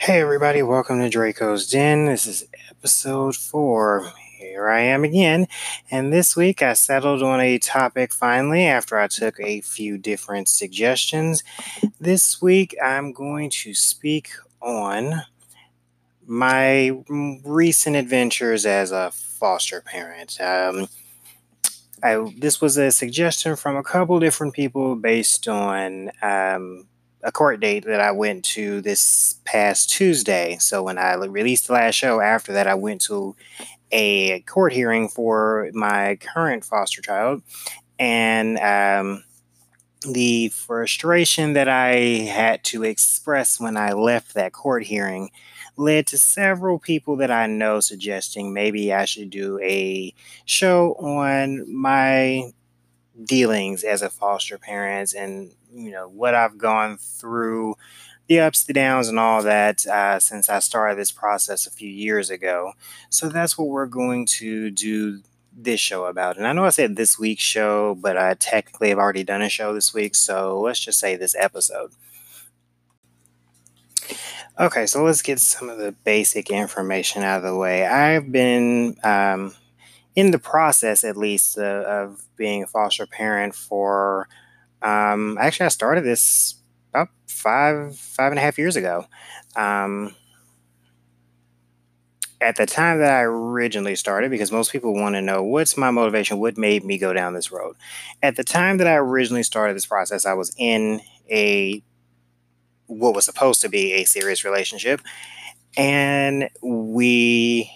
Hey, everybody, welcome to Drako's Den. This is episode four. Here I am again, and this week I settled on a topic finally after I took a few different suggestions. This week I'm going to speak on my recent adventures as a foster parent. Um, I, this was a suggestion from a couple different people based on um, a court date that I went to this past Tuesday. So when I released the last show, after that, I went to a court hearing for my current foster child, and um, the frustration that I had to express when I left that court hearing led to several people that I know suggesting maybe I should do a show on my dealings as a foster parent and you know what I've gone through, the ups, the downs, and all that uh, since I started this process a few years ago. So that's what we're going to do this show about. And I know I said this week's show, but I technically have already done a show this week. So let's just say this episode. Okay, so let's get some of the basic information out of the way. I've been um, in the process, at least, uh, of being a foster parent for um, actually, I started this about five, five and a half years ago. Um, at the time that I originally started, because most people want to know what's my motivation, what made me go down this road. At the time that I originally started this process, I was in a what was supposed to be a serious relationship, and we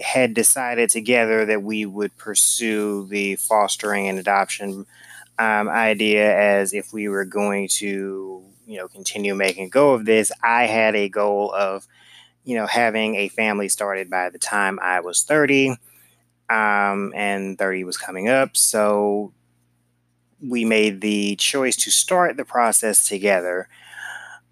had decided together that we would pursue the fostering and adoption um, idea as if we were going to, you know, continue making go of this. I had a goal of, you know, having a family started by the time I was 30, um, and 30 was coming up. So we made the choice to start the process together.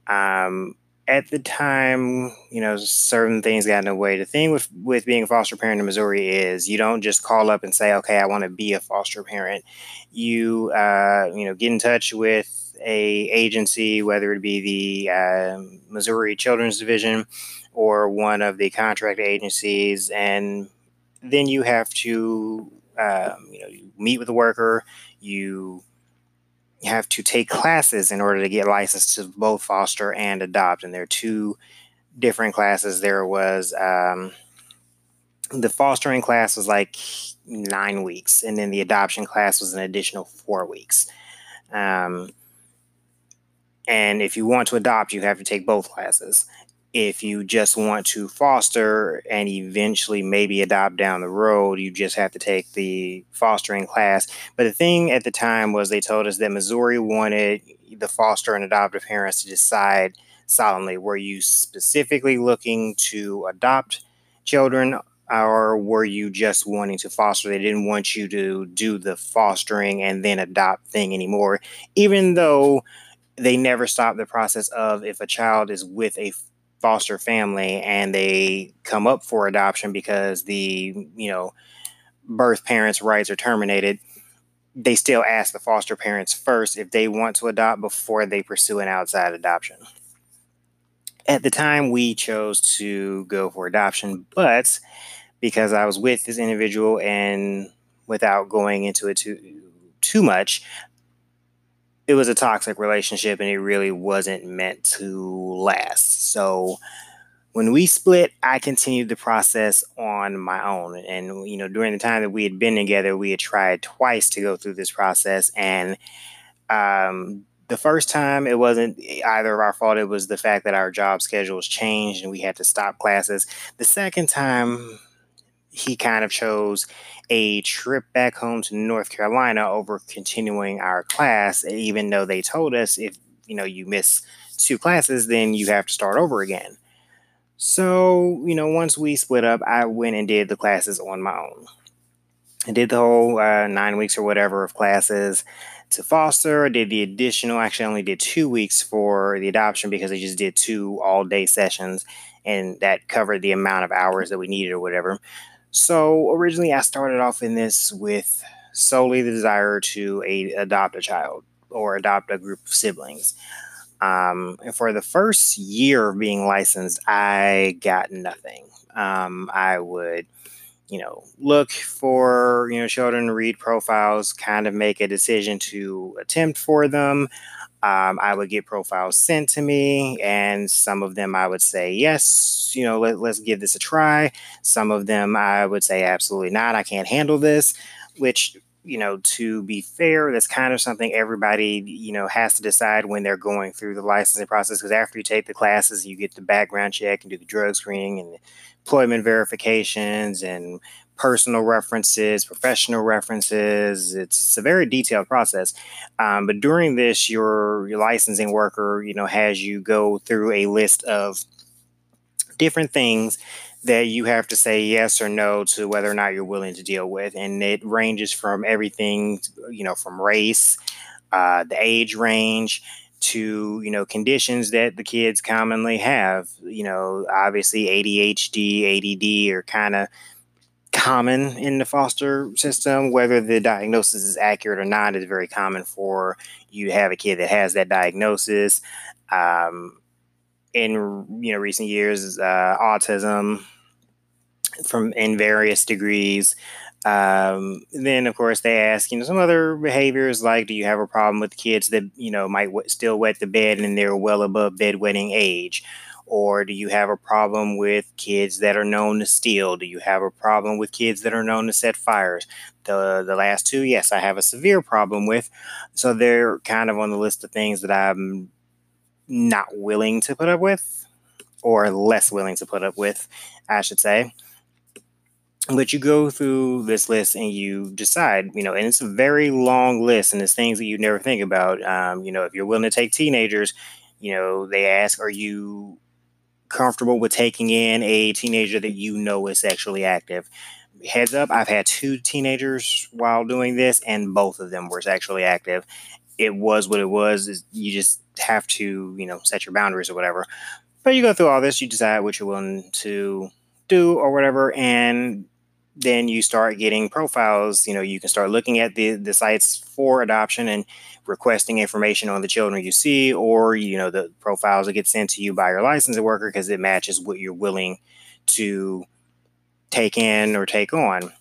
Um, at the time, you know, certain things got in the way. The thing with with being a foster parent in Missouri is you don't just call up and say, "Okay, I want to be a foster parent." You, uh, you know, get in touch with a agency, whether it be the uh, Missouri Children's Division or one of the contract agencies, and then you have to, um, you know, you meet with the worker. You have to take classes in order to get licensed to both foster and adopt. And there are two different classes. There was um, the fostering class was like nine weeks, and then the adoption class was an additional four weeks. Um, and if you want to adopt, you have to take both classes if you just want to foster and eventually maybe adopt down the road, you just have to take the fostering class. But the thing at the time was they told us that Missouri wanted the foster and adoptive parents to decide solemnly were you specifically looking to adopt children or were you just wanting to foster? They didn't want you to do the fostering and then adopt thing anymore, even though they never stopped the process of if a child is with a foster family and they come up for adoption because the you know birth parents' rights are terminated, they still ask the foster parents first if they want to adopt before they pursue an outside adoption. At the time, we chose to go for adoption, but because I was with this individual and without going into it too too much, it was a toxic relationship and it really wasn't meant to last. So when we split, I continued the process on my own. And, you know, during the time that we had been together, we had tried twice to go through this process. And um, the first time, it wasn't either of our fault. It was the fact that our job schedules changed and we had to stop classes. The second time, he kind of chose a trip back home to North Carolina over continuing our class, even though they told us if you know you miss two classes, then you have to start over again. So, you know, once we split up, I went and did the classes on my own. I did the whole uh, nine weeks or whatever of classes to foster. I did the additional, actually, I only did two weeks for the adoption because I just did two all day sessions and that covered the amount of hours that we needed or whatever. So originally, I started off in this with solely the desire to a, adopt a child or adopt a group of siblings. Um, and for the first year of being licensed, I got nothing. Um, I would, you know, look for, you know, children, read profiles, kind of make a decision to attempt for them. Um, I would get profiles sent to me, and some of them I would say, yes, you know, let, let's give this a try. Some of them I would say, absolutely not, I can't handle this, which you know, to be fair, that's kind of something everybody, you know, has to decide when they're going through the licensing process. Because after you take the classes, you get the background check and do the drug screening and employment verifications and personal references, professional references. It's, it's a very detailed process. Um, but during this, your, your licensing worker, you know, has you go through a list of different things that you have to say yes or no to whether or not you're willing to deal with. And it ranges from everything, you know, from race, uh, the age range, to you know conditions that the kids commonly have you know obviously adhd add are kind of common in the foster system whether the diagnosis is accurate or not is very common for you to have a kid that has that diagnosis um, in you know recent years uh, autism from in various degrees. Um, then, of course, they ask, you know, some other behaviors like, do you have a problem with kids that, you know, might w- still wet the bed and they're well above bedwetting age? Or do you have a problem with kids that are known to steal? Do you have a problem with kids that are known to set fires? The the last two, yes, I have a severe problem with. So they're kind of on the list of things that I'm not willing to put up with, or less willing to put up with, I should say but you go through this list and you decide, you know, and it's a very long list and it's things that you never think about. Um, you know, if you're willing to take teenagers, you know, they ask, are you comfortable with taking in a teenager that you know is sexually active? Heads up, I've had two teenagers while doing this, and both of them were sexually active. It was what it was. You just have to, you know, set your boundaries or whatever. But you go through all this, you decide what you're willing to do or whatever, and then you start getting profiles. You know, you can start looking at the the sites for adoption and requesting information on the children you see, or you know, the profiles that get sent to you by your licensing worker because it matches what you're willing to take in or take on.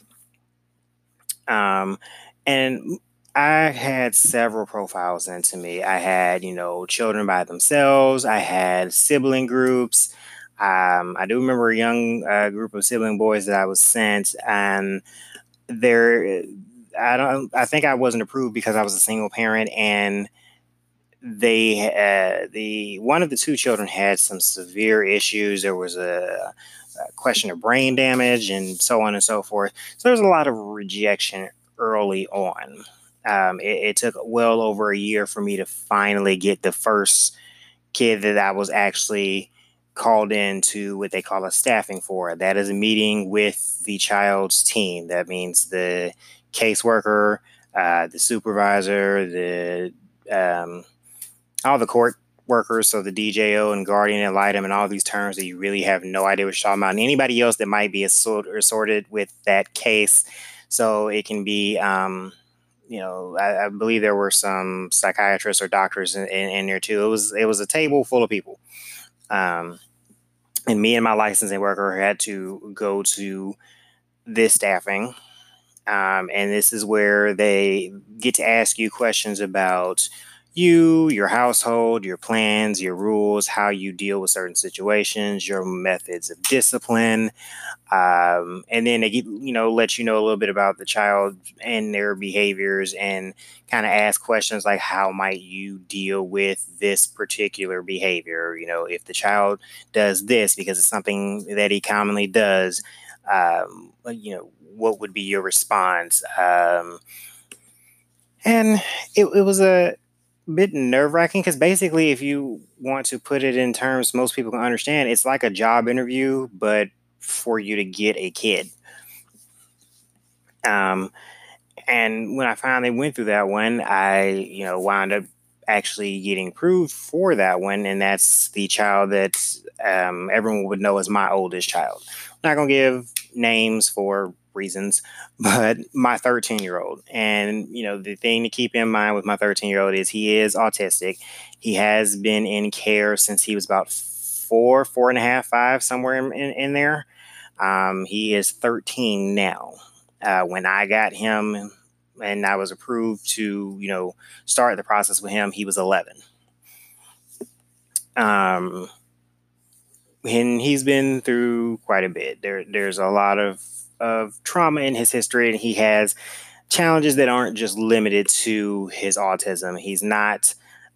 Um, and I had several profiles into me. I had, you know, children by themselves. I had sibling groups. Um, I do remember a young uh, group of sibling boys that I was sent, and there, I don't, I think I wasn't approved because I was a single parent, and they, uh, the one of the two children had some severe issues. There was a, a question of brain damage, and so on and so forth. So there's a lot of rejection early on. Um, it, it took well over a year for me to finally get the first kid that I was actually called in to what they call a staffing for. That is a meeting with the child's team. That means the caseworker, uh, the supervisor, the um, all the court workers, so the DJO and guardian ad litem and all these terms that you really have no idea what you're talking about, and anybody else that might be assorted with that case. So it can be, um, you know, I, I, believe there were some psychiatrists or doctors in, in, in there too. It was it was a table full of people. Um, and me and my licensing worker had to go to this staffing. Um, and this is where they get to ask you questions about you, your household, your plans, your rules, how you deal with certain situations, your methods of discipline, um, and then they you know let you know a little bit about the child and their behaviors, and kind of ask questions like how might you deal with this particular behavior? You know, if the child does this because it's something that he commonly does, um, you know, what would be your response? Um, and it, it was a bit nerve wracking because basically, if you want to put it in terms most people can understand, it's like a job interview, but for you to get a kid. Um, and when I finally went through that one, I, you know, wound up actually getting approved for that one, and that's the child that um, everyone would know as my oldest child. I'm not gonna give names for reasons, but my 13 year old. And, you know, the thing to keep in mind with my 13 year old is he is autistic. He has been in care since he was about four, four and a half, five, somewhere in, in, in there. Um, he is 13 now. Uh, when I got him and I was approved to, you know, start the process with him, he was 11. Um, and he's been through quite a bit. There, there's a lot of of trauma in his history, and he has challenges that aren't just limited to his autism. He's not,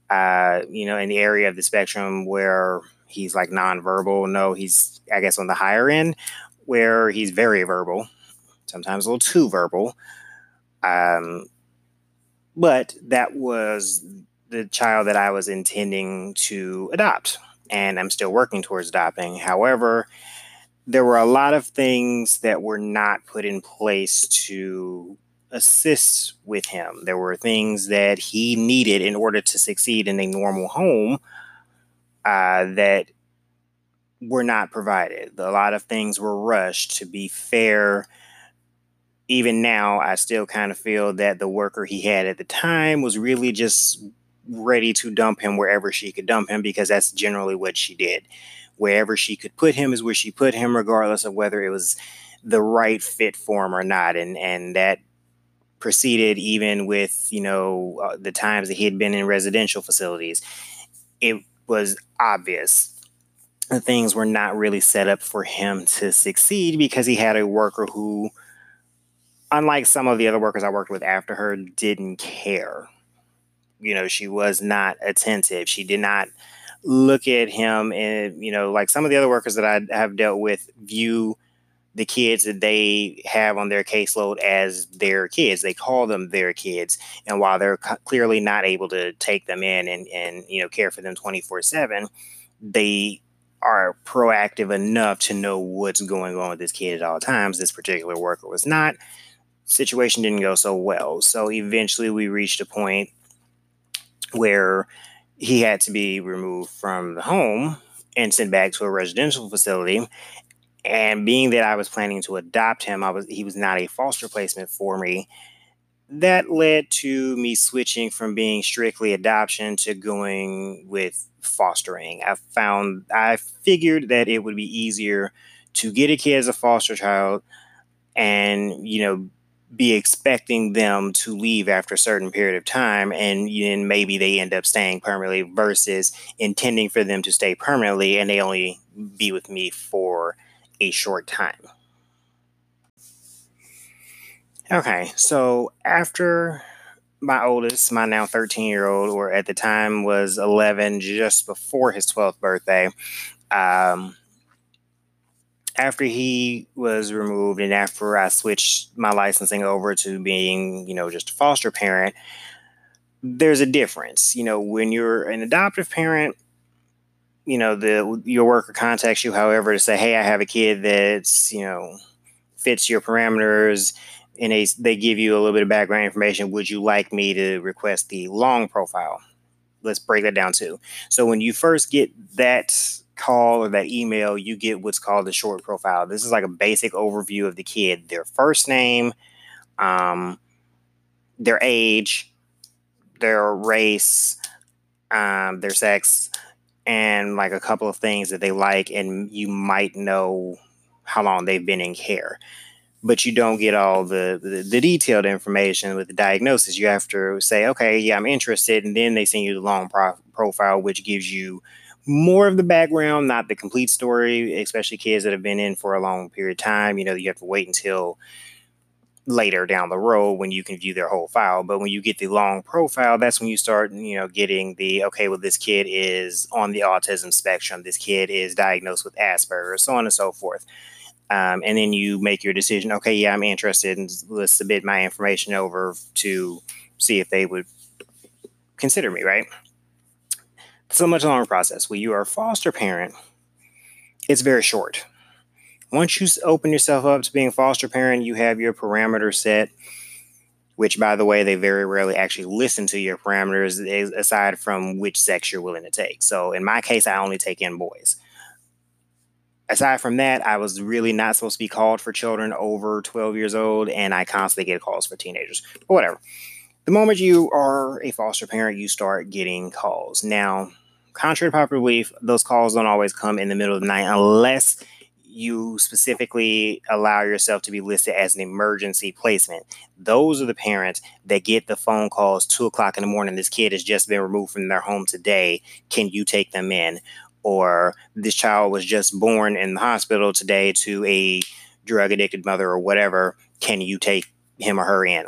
uh, you know, in the area of the spectrum where he's like nonverbal. No, he's I guess on the higher end where he's very verbal, sometimes a little too verbal. Um, but that was the child that I was intending to adopt and I'm still working towards adopting. However, there were a lot of things that were not put in place to assist with him. There were things that he needed in order to succeed in a normal home uh, that were not provided. A lot of things were rushed. To be fair, even now, I still kind of feel that the worker he had at the time was really just ready to dump him wherever she could dump him because that's generally what she did. Wherever she could put him is where she put him, regardless of whether it was the right fit for him or not. And and that proceeded even with you know uh, the times that he had been in residential facilities. It was obvious things were not really set up for him to succeed because he had a worker who unlike some of the other workers I worked with after her, didn't care you know, she was not attentive. She did not look at him and, you know, like some of the other workers that I have dealt with view the kids that they have on their caseload as their kids. They call them their kids. And while they're clearly not able to take them in and, and you know, care for them 24 7, they are proactive enough to know what's going on with this kid at all times. This particular worker was not. Situation didn't go so well. So eventually we reached a point where he had to be removed from the home and sent back to a residential facility. And being that I was planning to adopt him, I was he was not a foster placement for me. That led to me switching from being strictly adoption to going with fostering. I found I figured that it would be easier to get a kid as a foster child and you know be expecting them to leave after a certain period of time and then maybe they end up staying permanently versus intending for them to stay permanently and they only be with me for a short time. Okay, so after my oldest, my now 13 year old, or at the time was 11, just before his 12th birthday, um, after he was removed and after I switched my licensing over to being, you know, just a foster parent, there's a difference. You know, when you're an adoptive parent, you know, the your worker contacts you, however, to say, hey, I have a kid that's, you know, fits your parameters and they, they give you a little bit of background information. Would you like me to request the long profile? Let's break that down too. So when you first get that call or that email, you get what's called a short profile. This is like a basic overview of the kid, their first name, um, their age, their race, um, their sex, and like a couple of things that they like, and you might know how long they've been in care. But you don't get all the, the, the detailed information with the diagnosis. You have to say, okay, yeah, I'm interested, and then they send you the long pro- profile, which gives you more of the background, not the complete story, especially kids that have been in for a long period of time. You know, you have to wait until later down the road when you can view their whole file. But when you get the long profile, that's when you start, you know, getting the okay, well, this kid is on the autism spectrum, this kid is diagnosed with Asperger's, so on and so forth. Um, and then you make your decision. Okay, yeah, I'm interested, and let's submit my information over to see if they would consider me, right? It's a much longer process. When you are a foster parent, it's very short. Once you open yourself up to being a foster parent, you have your parameters set, which, by the way, they very rarely actually listen to your parameters aside from which sex you're willing to take. So, in my case, I only take in boys. aside from that, I was really not supposed to be called for children over 12 years old, and I constantly get calls for teenagers. But whatever. The moment you are a foster parent, you start getting calls. Now, contrary to popular belief, those calls don't always come in the middle of the night unless you specifically allow yourself to be listed as an emergency placement. Those are the parents that get the phone calls two o'clock in the morning. This kid has just been removed from their home today. Can you take them in? Or this child was just born in the hospital today to a drug addicted mother or whatever. Can you take him or her in?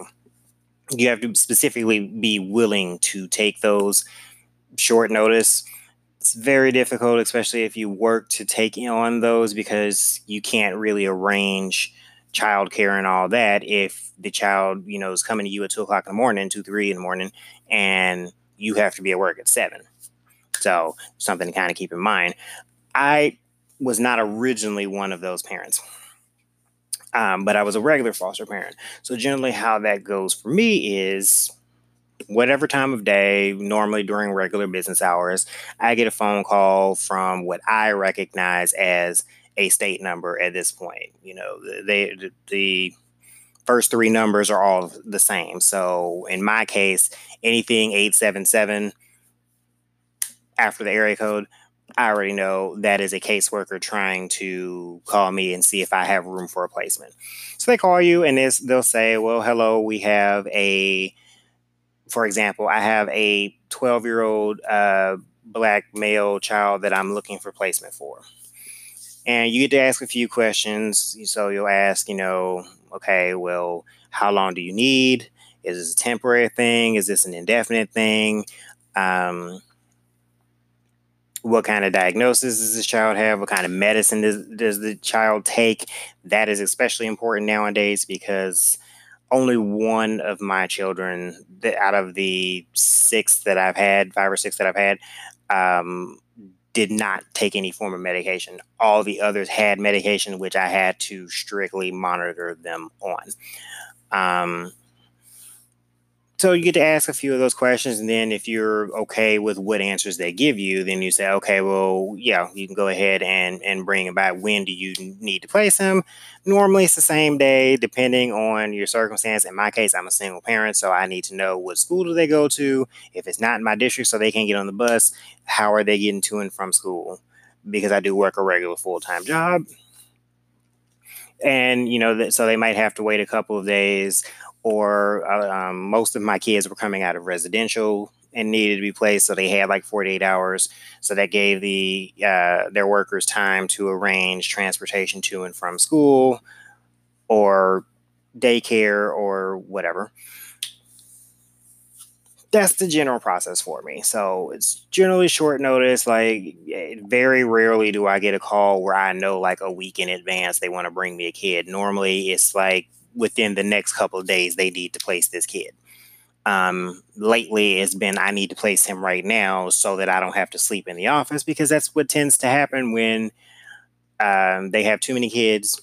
You have to specifically be willing to take those short notice it's very difficult, especially if you work to take on those because you can't really arrange childcare and all that if the child, you know, is coming to you at two o'clock in the morning, two, three in the morning, and you have to be at work at seven. So something to kind of keep in mind. I was not originally one of those parents. Um, but I was a regular foster parent. So generally how that goes for me is whatever time of day, normally during regular business hours, I get a phone call from what I recognize as a state number at this point. You know, they the first three numbers are all the same. So in my case, anything 877 after the area code, I already know that is a caseworker trying to call me and see if I have room for a placement. So they call you and they'll say, "Well, hello, we have a for example, I have a 12 year old uh, black male child that I'm looking for placement for. And you get to ask a few questions. So you'll ask, you know, okay, well, how long do you need? Is this a temporary thing? Is this an indefinite thing? Um, what kind of diagnosis does this child have? What kind of medicine does, does the child take? That is especially important nowadays because only one of my children that out of the six that I've had, five or six that I've had, um, did not take any form of medication. All the others had medication, which I had to strictly monitor them on. Um, so you get to ask a few of those questions, and then if you're okay with what answers they give you, then you say, okay, well, yeah, you can go ahead and and bring about when do you need to place them. Normally, it's the same day, depending on your circumstance. In my case, I'm a single parent, so I need to know what school do they go to. If it's not in my district, so they can't get on the bus, how are they getting to and from school? Because I do work a regular full time job and you know so they might have to wait a couple of days or uh, um, most of my kids were coming out of residential and needed to be placed so they had like 48 hours. So that gave the uh, their workers time to arrange transportation to and from school or daycare or whatever. That's the general process for me. So it's generally short notice like very rarely do i get a call where i know like a week in advance they want to bring me a kid. Normally it's like within the next couple of days they need to place this kid. Um, lately, it's been I need to place him right now so that I don't have to sleep in the office because that's what tends to happen when um, they have too many kids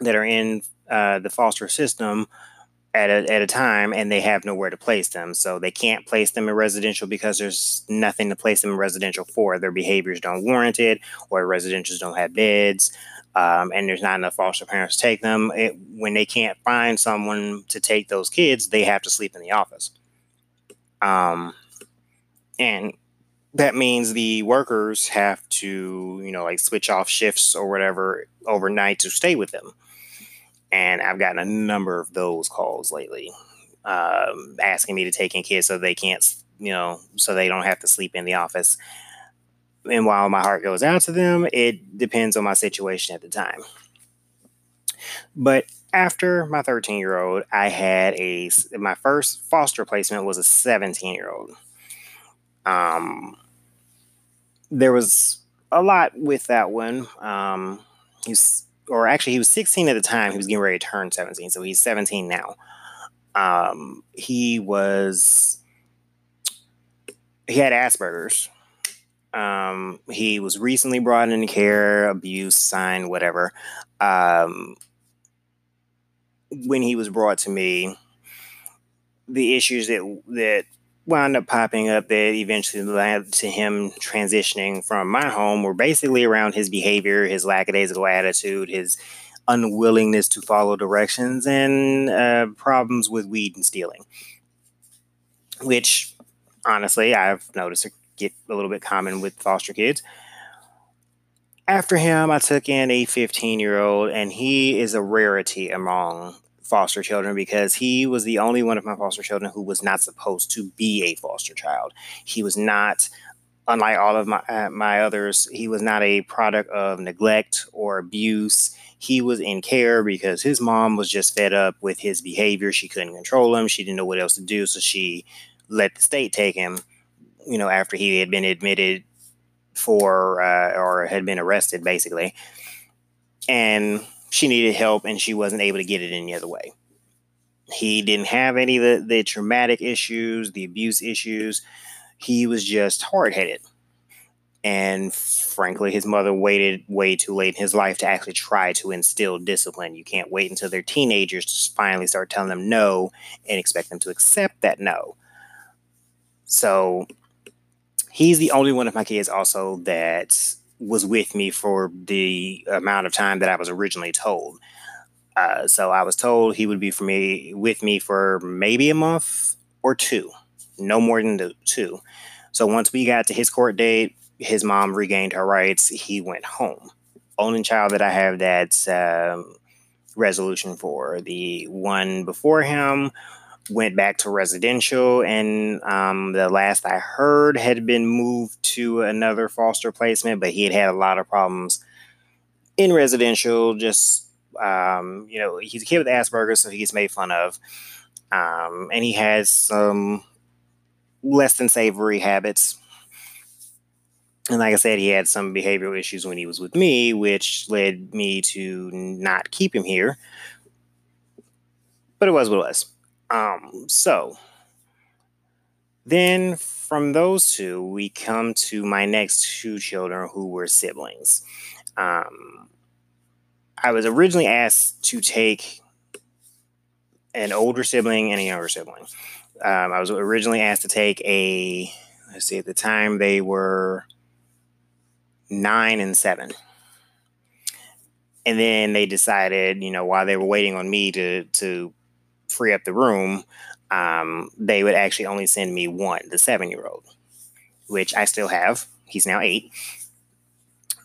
that are in uh, the foster system at a, at a time and they have nowhere to place them. So they can't place them in residential because there's nothing to place them in residential for. Their behaviors don't warrant it, or residentials don't have beds um, and there's not enough foster parents to take them. It, when they can't find someone to take those kids, they have to sleep in the office. Um, and that means the workers have to, you know, like switch off shifts or whatever overnight to stay with them. And I've gotten a number of those calls lately, um, asking me to take in kids so they can't, you know, so they don't have to sleep in the office and while my heart goes out to them, it depends on my situation at the time. But after my 13 year old, I had a my first foster placement was a 17 year old. Um, there was a lot with that one. Um, he's or actually he was 16 at the time. He was getting ready to turn 17, so he's 17 now. Um, he was he had Asperger's, um, he was recently brought into care, abuse sign, whatever. Um, when he was brought to me, the issues that that wound up popping up that eventually led to him transitioning from my home were basically around his behavior, his lackadaisical attitude, his unwillingness to follow directions, and uh, problems with weed and stealing. Which, honestly, I've noticed get a little bit common with foster kids. After him, I took in a 15 year old, and he is a rarity among foster children because he was the only one of my foster children who was not supposed to be a foster child. He was not, unlike all of my uh, my others, he was not a product of neglect or abuse. He was in care because his mom was just fed up with his behavior. She couldn't control him. She didn't know what else to do, so she let the state take him. You know, after he had been admitted for uh, or had been arrested, basically, and she needed help and she wasn't able to get it any other way. He didn't have any of the, the traumatic issues, the abuse issues. He was just hard headed. And frankly, his mother waited way too late in his life to actually try to instill discipline. You can't wait until they're teenagers to finally start telling them no and expect them to accept that no. So he's the only one of my kids also that was with me for the amount of time that I was originally told. Uh, so I was told he would be for me with me for maybe a month or two, no more than two. So once we got to his court date, his mom regained her rights. He went home. Only child that I have that um, resolution for. The one before him went back to residential, and um, the last I heard had been moved to another foster placement, but he had had a lot of problems in residential. Just um, you know, he's a kid with Asperger's, so he gets made fun of, um, and he has some less than savory habits. And like I said, he had some behavioral issues when he was with me, which led me to not keep him here. But it was what it was. Um, so then from those two, we come to my next two children who were siblings. Um, I was originally asked to take an older sibling and a younger sibling. Um, I was originally asked to take a, let's see, at the time they were nine and seven. And then they decided, you know, while they were waiting on me to to free up the room, um, they would actually only send me one, the seven year old, which I still have. He's now eight.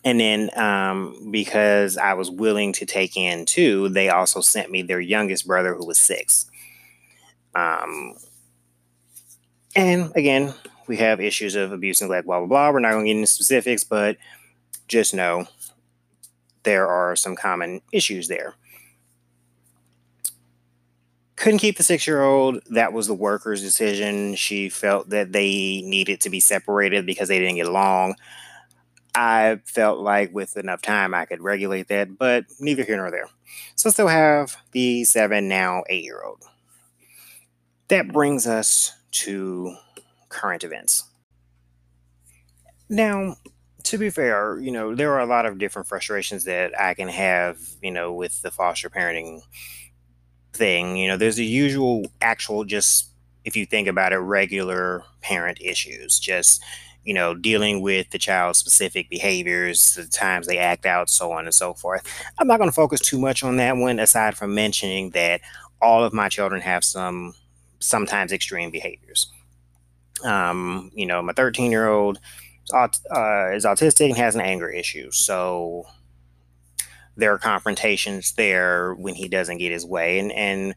And then um, because I was willing to take in two, they also sent me their youngest brother, who was six. Um, and again, we have issues of abuse, and neglect, blah, blah, blah. We're not going to get into specifics, but just know there are some common issues there couldn't keep the six year old. That was the worker's decision. She felt that they needed to be separated because they didn't get along. I felt like with enough time I could regulate that, but neither here nor there. So still have the seven, now eight year old. That brings us to current events. Now, to be fair, you know, there are a lot of different frustrations that I can have, you know, with the foster parenting thing. You know, there's the usual, actual, just if you think about it, regular parent issues, just you know, dealing with the child's specific behaviors, the times they act out, so on and so forth. I'm not going to focus too much on that one, aside from mentioning that all of my children have some sometimes extreme behaviors. Um, you know, my 13 year old uh, is autistic and has an anger issue. So there are confrontations there when he doesn't get his way. And and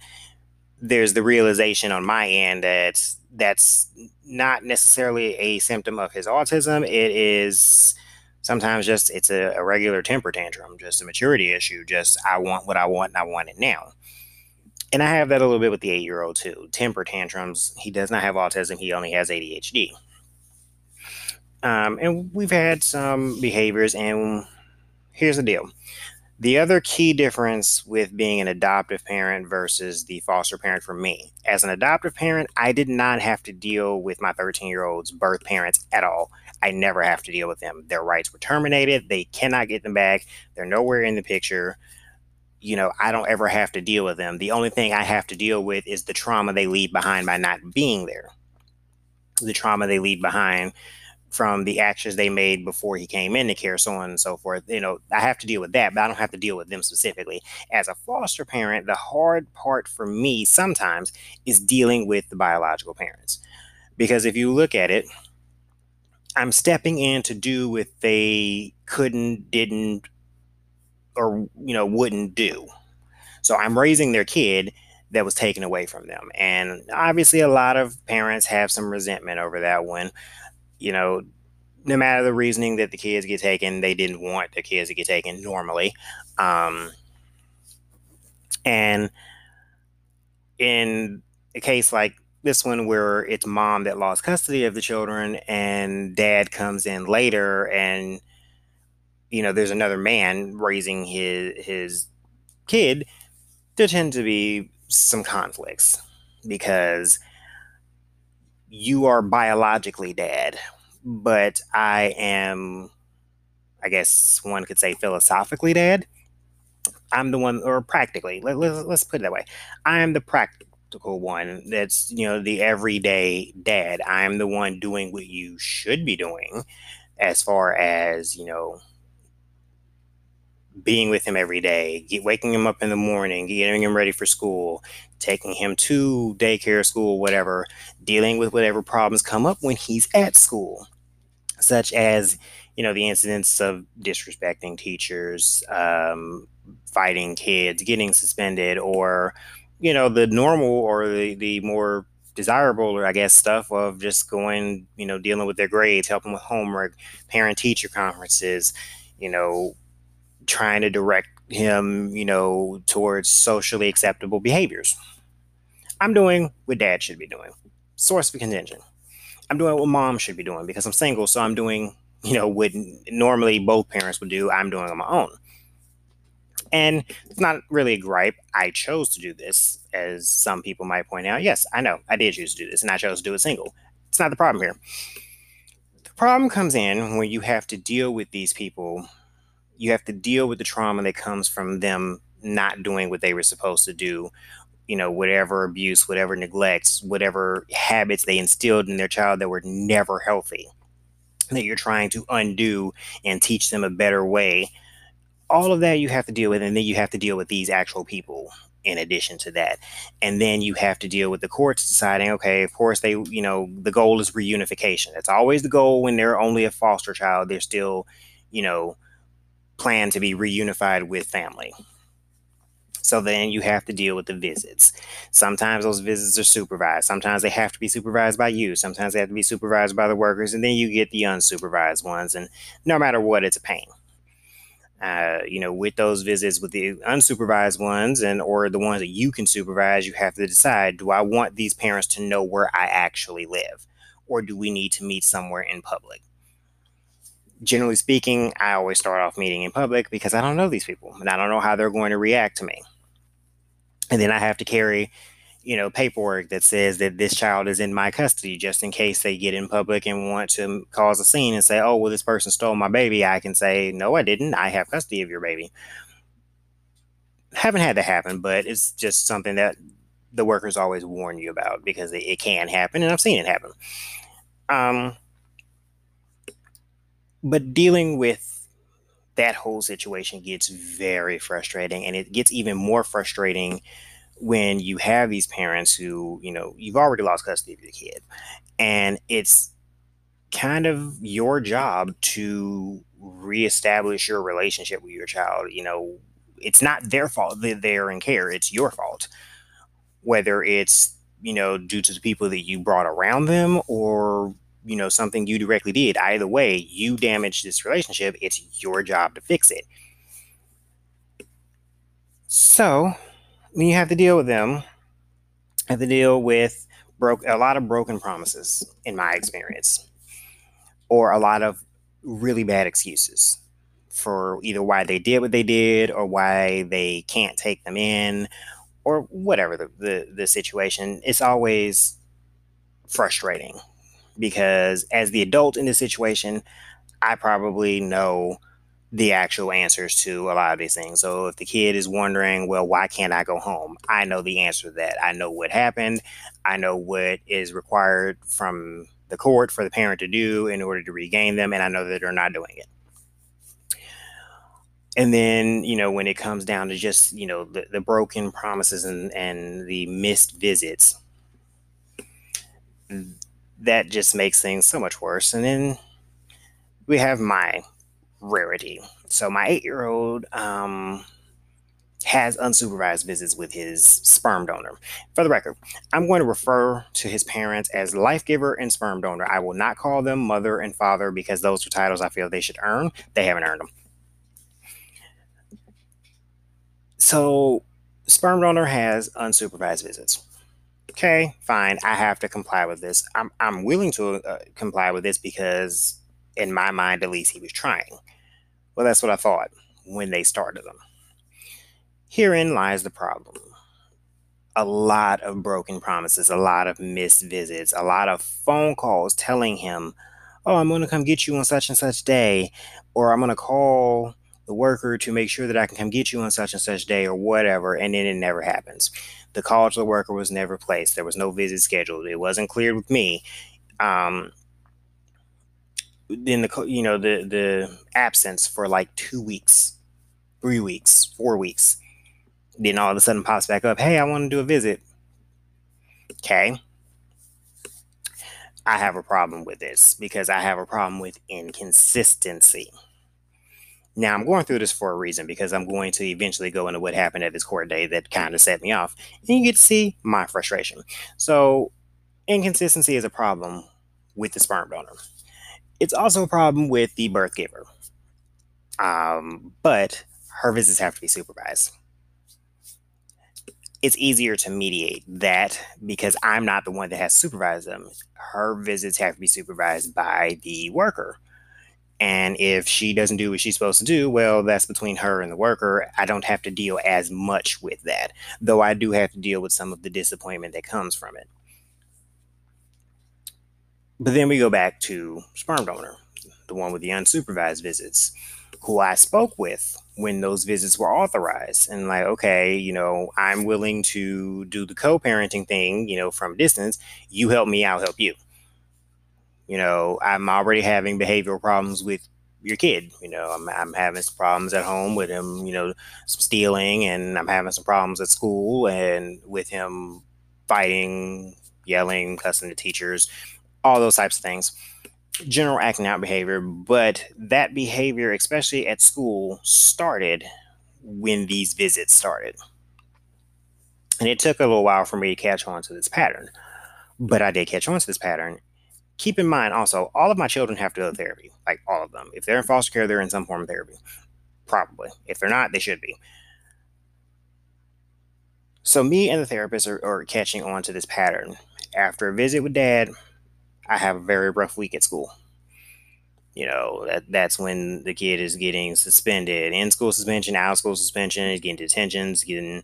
there's the realization on my end that that's not necessarily a symptom of his autism. It is sometimes just it's a, a regular temper tantrum just a maturity issue just i want what i want and i want it now. And i have that a little bit with the eight year old too. Temper tantrums he does not have autism he only has adhd um, and we've had some behaviors and here's the deal the other key difference with being an adoptive parent versus the foster parent for me, as an adoptive parent, I did not have to deal with my 13 year old's birth parents at all. I never have to deal with them. Their rights were terminated. They cannot get them back. They're nowhere in the picture. You know, I don't ever have to deal with them. The only thing I have to deal with is the trauma they leave behind by not being there. the trauma they leave behind from the actions they made before he came into care, so on and so forth. You know, I have to deal with that, but I don't have to deal with them specifically. As a foster parent, the hard part for me sometimes is dealing with the biological parents. Because if you look at it, I'm stepping in to do what they couldn't, didn't, or, you know, wouldn't do. So I'm raising their kid that was taken away from them. And obviously, a lot of parents have some resentment over that one you know, no matter the reasoning that the kids get taken, they didn't want the kids to get taken normally. Um, and in a case like this one where it's mom that lost custody of the children and dad comes in later and you know there's another man raising his his kid there tend to be some conflicts because you are biologically dad, but I am, I guess one could say philosophically dad. I'm the one, or practically, let, let, let's put it that way. I am the practical one that's, you know, the everyday dad. I'm the one doing what you should be doing as far as, you know, being with him every day, waking him up in the morning, getting him ready for school, taking him to daycare, school, whatever, dealing with whatever problems come up when he's at school, such as, you know, the incidents of disrespecting teachers, um, fighting kids, getting suspended, or, you know, the normal or the, the more desirable, or I guess, stuff of just going, you know, dealing with their grades, helping with homework, parent teacher conferences, you know, trying to direct him, you know, towards socially acceptable behaviors. I'm doing what dad should be doing. Source of contention. I'm doing what mom should be doing because I'm single, so I'm doing, you know, what normally both parents would do, I'm doing on my own. And it's not really a gripe. I chose to do this, as some people might point out. Yes, I know, I did choose to do this, and I chose to do it single. It's not the problem here. The problem comes in when you have to deal with these people you have to deal with the trauma that comes from them not doing what they were supposed to do. You know whatever abuse whatever neglects whatever habits they instilled in their child that were never healthy that you're trying to undo and teach them a better way. All of that you have to deal with and then you have to deal with these actual people in addition to that. And then you have to deal with the courts deciding okay of course they you know the goal is reunification. That's always the goal when they're only a foster child. They're still you know plan to be reunified with family. So then you have to deal with the visits. Sometimes those visits are supervised. Sometimes they have to be supervised by you. Sometimes they have to be supervised by the workers. And then you get the unsupervised ones. And no matter what, it's a pain. Uh, you know, with those visits with the unsupervised ones and or the ones that you can supervise, you have to decide: Do I want these parents to know where I actually live, or do we need to meet somewhere in public? Generally speaking, I always start off meeting in public because I don't know these people and I don't know how they're going to react to me. And then I have to carry, you know, paperwork that says that this child is in my custody just in case they get in public and want to cause a scene and say, oh, well, this person stole my baby. I can say, no, I didn't. I have custody of your baby. Haven't had that happen, but it's just something that the workers always warn you about because it, it can happen and I've seen it happen. Um, but dealing with that whole situation gets very frustrating and it gets even more frustrating when you have these parents who you know you've already lost custody of your kid and it's kind of your job to reestablish your relationship with your child. You know it's not their fault that they're in care it's your fault. Whether it's you know due to the people that you brought around them or you know something you directly did. Either way you damaged this relationship. It's your job to fix it. So when you have to deal with them have to deal with broke a lot of broken promises in my experience or a lot of really bad excuses for either why they did what they did or why they can't take them in or whatever the, the, the situation. It's always frustrating because as the adult in this situation, I probably know the actual answers to a lot of these things. So if the kid is wondering, well, why can't I go home? I know the answer to that. I know what happened. I know what is required from the court for the parent to do in order to regain them, and I know that they're not doing it. And then, you know, when it comes down to just, you know, the, the broken promises and, and the missed visits, that just makes things so much worse. And then we have my rarity. So my eight year old um, has unsupervised visits with his sperm donor. For the record, I'm going to refer to his parents as life giver and sperm donor. I will not call them mother and father because those are titles I feel they should earn. They haven't earned them. So, sperm donor has unsupervised visits. Okay, fine. I have to comply with this. I'm, I'm willing to uh, comply with this because, in my mind, at least, he was trying. Well, that's what I thought when they started them. Herein lies the problem. A lot of broken promises, a lot of missed visits, a lot of phone calls telling him, Oh, I'm going to come get you on such and such day, or I'm going to call the worker to make sure that I can come get you on such and such day, or whatever, and then it never happens. The call to the worker was never placed. There was no visit scheduled. It wasn't cleared with me. Um, then the you know the the absence for like two weeks, three weeks, four weeks then all of a sudden pops back up. Hey, I want to do a visit. Okay. I have a problem with this because I have a problem with inconsistency. Now, I'm going through this for a reason because I'm going to eventually go into what happened at this court day that kind of set me off. And you get to see my frustration. So, inconsistency is a problem with the sperm donor. It's also a problem with the birth giver. Um, but her visits have to be supervised it's easier to mediate that because I'm not the one that has supervised them. Her visits have to be supervised by the worker. And if she doesn't do what she's supposed to do, well, that's between her and the worker. I don't have to deal as much with that, though I do have to deal with some of the disappointment that comes from it. But then we go back to sperm donor, the one with the unsupervised visits, who I spoke with when those visits were authorized and like okay you know i'm willing to do the co-parenting thing you know from distance you help me i'll help you you know i'm already having behavioral problems with your kid you know i'm, I'm having some problems at home with him you know stealing and i'm having some problems at school and with him fighting yelling cussing the teachers all those types of things general acting out behavior, but that behavior, especially at school, started when these visits started. And it took a little while for me to catch on to this pattern, but I did catch on to this pattern. Keep in mind also, all of my children have to go to therapy, like all of them. If they're in foster care, they're in some form of therapy. Probably. If they're not, they should be. So, me and the therapist are, are catching on to this pattern. After a visit with dad, I have a very rough week at school. You know, that that's when the kid is getting suspended, in school suspension, out of school suspension, getting detentions, getting,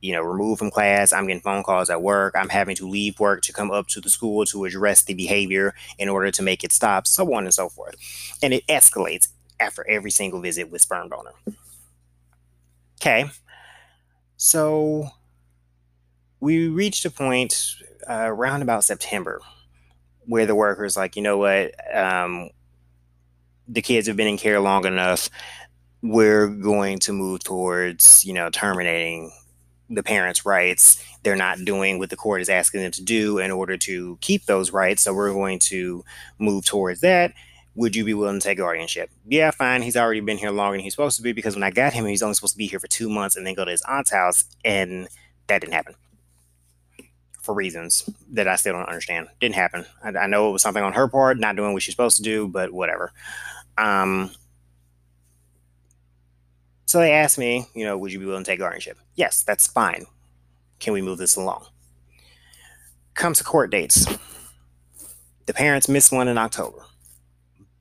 you know, removed from class. I'm getting phone calls at work. I'm having to leave work to come up to the school to address the behavior in order to make it stop, so on and so forth. And it escalates after every single visit with sperm donor. Okay. So we reached a point uh, around about September where the workers like, you know what, um, the kids have been in care long enough. We're going to move towards, you know, terminating the parents' rights. They're not doing what the court is asking them to do in order to keep those rights. So we're going to move towards that. Would you be willing to take guardianship? Yeah, fine. He's already been here longer than he's supposed to be because when I got him, he's only supposed to be here for two months and then go to his aunt's house, and that didn't happen for reasons that I still don't understand. Didn't happen. I, I, know it was something on her part, not doing what she's supposed to do, but whatever. Um, so they asked me, you know, would you be willing to take guardianship? Yes, that's fine. Can we move this along? Comes to court dates. The parents missed one in October.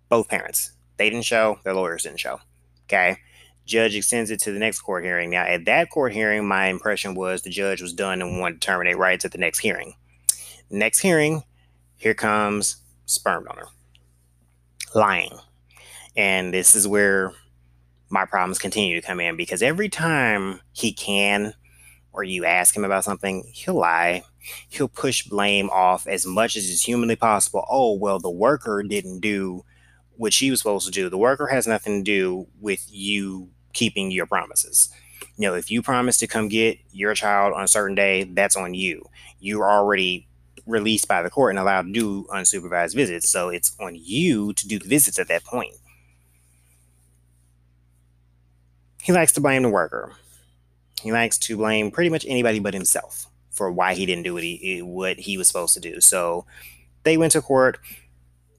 Both parents. They didn't show, their lawyers didn't show. Okay judge extends it to the next court hearing. Now, at that court hearing, my impression was the judge was done and wanted to terminate rights at the next hearing. Next hearing, here comes sperm donor lying. And this is where my problems continue to come in because every time he can or you ask him about something, he'll lie. He'll push blame off as much as is humanly possible. Oh, well, the worker didn't do what she was supposed to do. The worker has nothing to do with you keeping your promises. You know, if you promise to come get your child on a certain day, that's on you. You're already released by the court and allowed to do unsupervised visits. So it's on you to do the visits at that point. He likes to blame the worker. He likes to blame pretty much anybody but himself for why he didn't do what he what he was supposed to do. So they went to court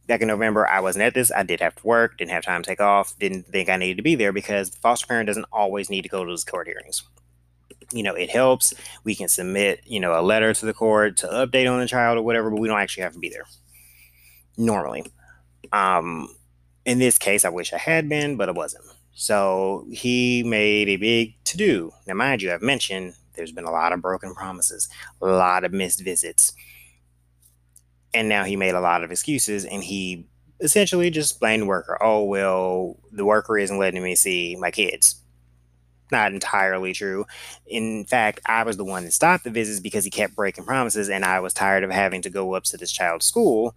back in November. I wasn't at this. I did have to work, didn't have time to take off, didn't think I needed to be there because the foster parent doesn't always need to go to those court hearings. You know, it helps. We can submit, you know, a letter to the court to update on the child or whatever, but we don't actually have to be there normally. Um, in this case, I wish I had been, but I wasn't. So he made a big to do. Now, mind you, I've mentioned there's been a lot of broken promises, a lot of missed visits. And now he made a lot of excuses and he essentially just blamed the worker. Oh, well, the worker isn't letting me see my kids. Not entirely true. In fact, I was the one that stopped the visits because he kept breaking promises, and I was tired of having to go up to this child's school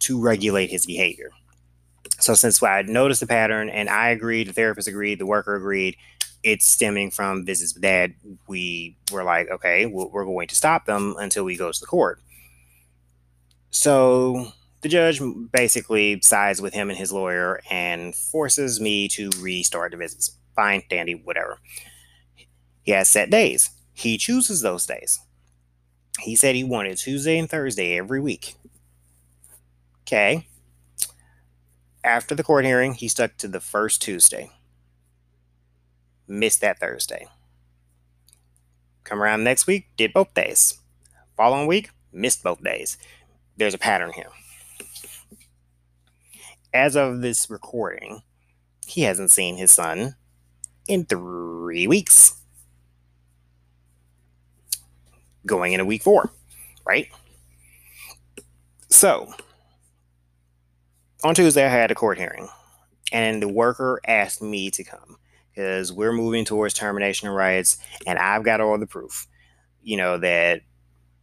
to regulate his behavior. So since I noticed the pattern and I agreed, the therapist agreed, the worker agreed, it's stemming from visits dad. We were like, okay, we're going to stop them until we go to the court. So the judge basically sides with him and his lawyer and forces me to restart the visits. Fine, dandy, whatever. He has set days. He chooses those days. He said he wanted Tuesday and Thursday every week. Okay after the court hearing, he stuck to the first Tuesday. Missed that Thursday. Come around next week, did both days. Following week, missed both days. There's a pattern here. As of this recording, he hasn't seen his son in three weeks. Going into week four, right? So, on Tuesday, I had a court hearing, and the worker asked me to come because we're moving towards termination of rights, and I've got all the proof, you know, that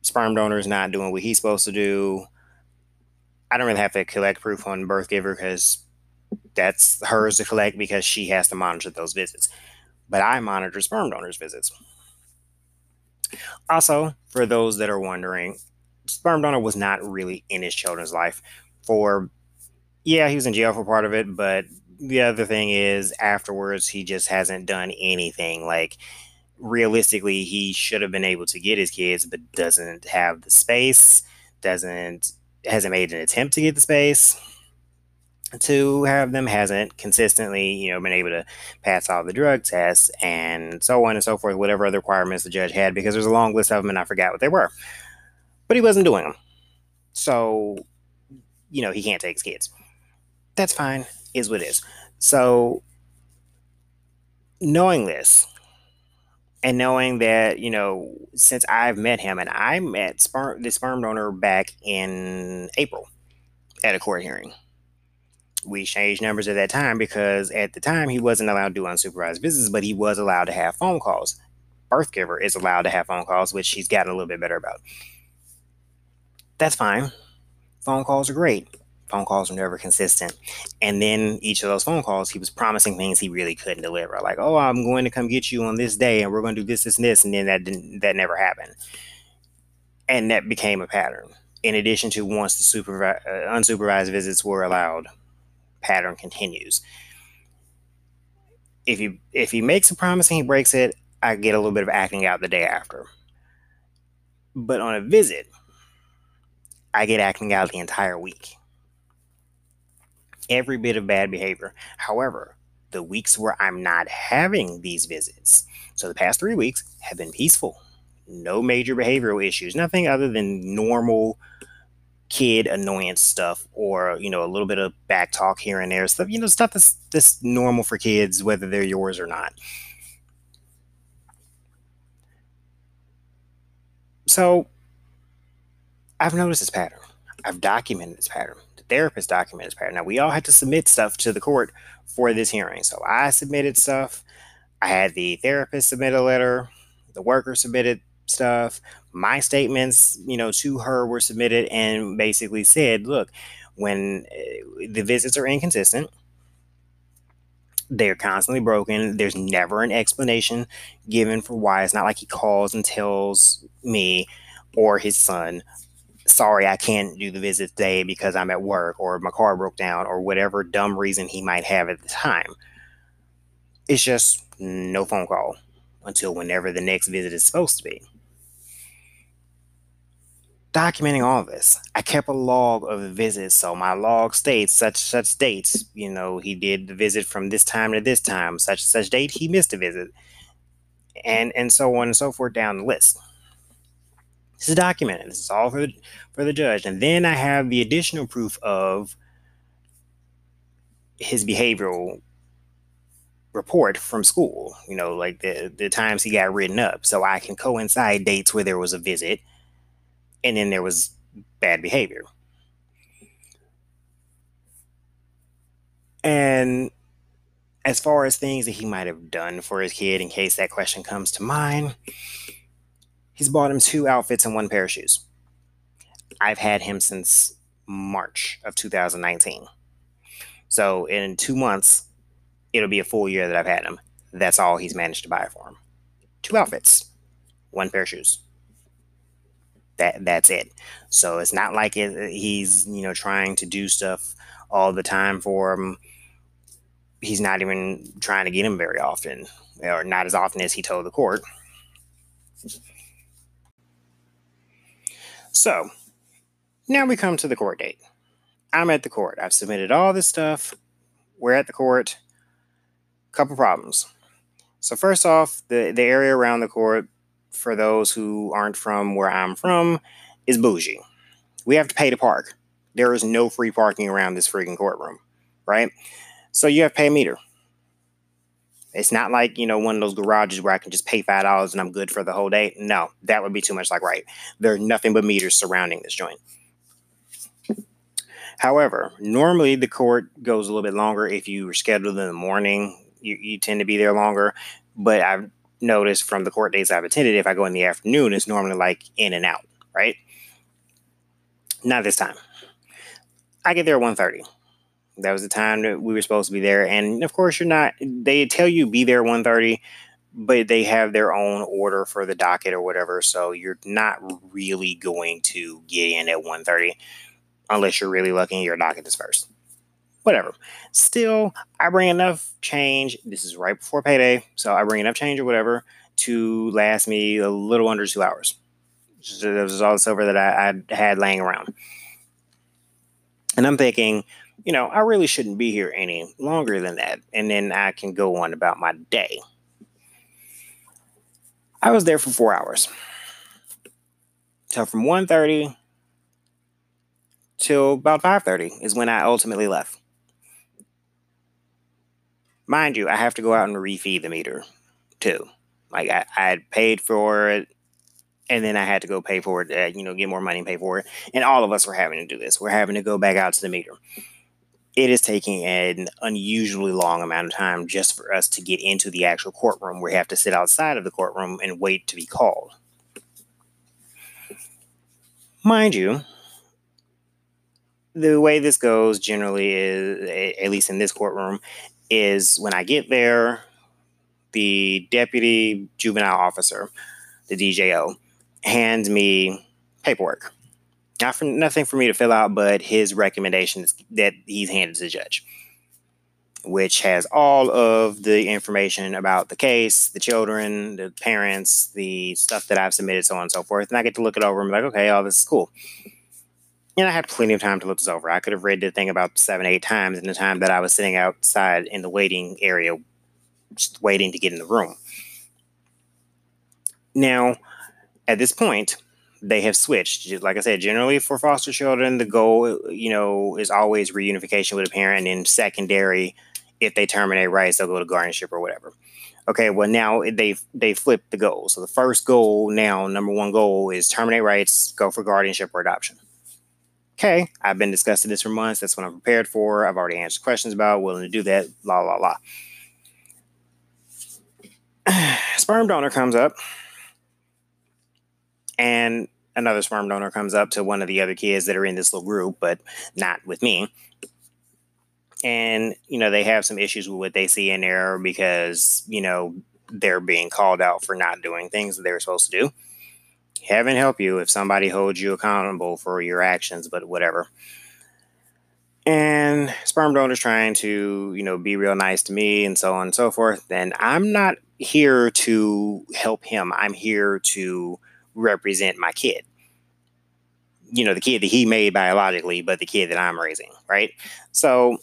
sperm donor is not doing what he's supposed to do. I don't really have to collect proof on birth giver because that's hers to collect because she has to monitor those visits. But I monitor sperm donors' visits. Also, for those that are wondering, sperm donor was not really in his children's life for yeah, he was in jail for part of it, but the other thing is afterwards he just hasn't done anything. Like realistically, he should have been able to get his kids, but doesn't have the space, doesn't hasn't made an attempt to get the space to have them, hasn't consistently, you know, been able to pass all the drug tests and so on and so forth, whatever other requirements the judge had, because there's a long list of them and I forgot what they were. But he wasn't doing them. So, you know, he can't take his kids that's fine, is what it is. So, knowing this, and knowing that you know since I've met him, and I met sperm the sperm donor back in April at a court hearing. We changed numbers at that time because at the time he wasn't allowed to do unsupervised visits, but he was allowed to have phone calls. Birth giver is allowed to have phone calls, which he's gotten a little bit better about. That's fine. Phone calls are great phone calls were never consistent. And then each of those phone calls, he was promising things he really couldn't deliver. Like, oh, I'm going to come get you on this day and we're going to do this, this, and this. And then that didn't, that never happened. And that became a pattern. In addition to once the supervi- uh, unsupervised visits were allowed, pattern continues. If he if he makes a promise and he breaks it, I get a little bit of acting out the day after. But on a visit, I get acting out the entire week every bit of bad behavior. However, the weeks where I'm not having these visits, so the past three weeks have been peaceful. No major behavioral issues, nothing other than normal kid annoyance stuff or you know a little bit of back talk here and there stuff you know stuff that's that's normal for kids whether they're yours or not so i've noticed this pattern i've documented this pattern therapist document is pattern. Now we all had to submit stuff to the court for this hearing. So I submitted stuff. I had the therapist submit a letter. The worker submitted stuff. My statements, you know, to her were submitted and basically said, look, when uh, the visits are inconsistent, they're constantly broken. There's never an explanation given for why. It's not like he calls and tells me or his son, sorry, I can't do the visit today because I'm at work or my car broke down or whatever dumb reason he might have at the time. It's just no phone call until whenever the next visit is supposed to be. Documenting all this, I kept a log of the visits. So my log states such such dates. You know, he did the visit from this time to this time. Such such date he missed a visit, and and so on and so forth down the list. This is documented. This is all for the, for the judge. And then I have the additional proof of his behavioral report from school, you know, like the, the times he got written up. So I can coincide dates where there was a visit and then there was bad behavior. And as far as things that he might have done for his kid, in case that question comes to mind, he's bought him two outfits and one pair of shoes. I've had him since March of 2019. So in two months, it'll be a full year that I've had him. That's all he's managed to buy for him. Two outfits, one pair of shoes. That that's it. So it's not like it, he's you know trying to do stuff all the time for him. He's not even trying to get him very often, or not as often as he told the court. So now we come to the court date. I'm at the court. I've submitted all this stuff. We're at the court. Couple problems. So first off, the, the area around the court, for those who aren't from where I'm from, is bougie. We have to pay to park. There is no free parking around this freaking courtroom, right? So you have to pay a meter. It's not like, you know, one of those garages where I can just pay $5 and I'm good for the whole day. No, that would be too much like right. There's nothing but meters surrounding this joint. However, normally the court goes a little bit longer if you were scheduled in the morning. You, you tend to be there longer. But I've noticed from the court days I've attended, if I go in the afternoon, it's normally like in and out, right? Not this time. I get there at 1.30. That was the time that we were supposed to be there. And of course, you're not, they tell you be there 1.30, but they have their own order for the docket or whatever. So you're not really going to get in at 1.30 unless you're really lucky and your docket is first. Whatever. Still, I bring enough change. This is right before payday. So I bring enough change or whatever to last me a little under two hours. So is all the silver that I, I had laying around. And I'm thinking, you know, I really shouldn't be here any longer than that. And then I can go on about my day. I was there for four hours. So from 1.30 till about 5.30 is when I ultimately left. Mind you, I have to go out and refeed the meter too. Like I, I had paid for it and then I had to go pay for it, uh, you know, get more money and pay for it. And all of us were having to do this. We're having to go back out to the meter it is taking an unusually long amount of time just for us to get into the actual courtroom. We have to sit outside of the courtroom and wait to be called. Mind you, the way this goes generally is, at least in this courtroom, is when I get there, the deputy juvenile officer, the DJO, hands me paperwork not for nothing for me to fill out, but his recommendations that he's handed to the judge, which has all of the information about the case, the children, the parents, the stuff that I've submitted, so on and so forth. And I get to look it over and be like, okay, all this is cool. And I had plenty of time to look this over. I could have read the thing about seven, eight times in the time that I was sitting outside in the waiting area, just waiting to get in the room. Now, at this point, they have switched. Like I said, generally for foster children, the goal, you know, is always reunification with a parent, and secondary, if they terminate rights, they'll go to guardianship or whatever. Okay, well now they they flipped the goal. So the first goal now, number one goal is terminate rights, go for guardianship or adoption. Okay, I've been discussing this for months. That's what I'm prepared for. I've already answered questions about, willing to do that. La la la. Sperm donor comes up And another sperm donor comes up to one of the other kids that are in this little group, but not with me. And, you know, they have some issues with what they see in there because, you know, they're being called out for not doing things that they're supposed to do. Heaven help you if somebody holds you accountable for your actions, but whatever. And sperm donors trying to, you know, be real nice to me and so on and so forth. Then I'm not here to help him. I'm here to represent my kid. You know, the kid that he made biologically, but the kid that I'm raising, right? So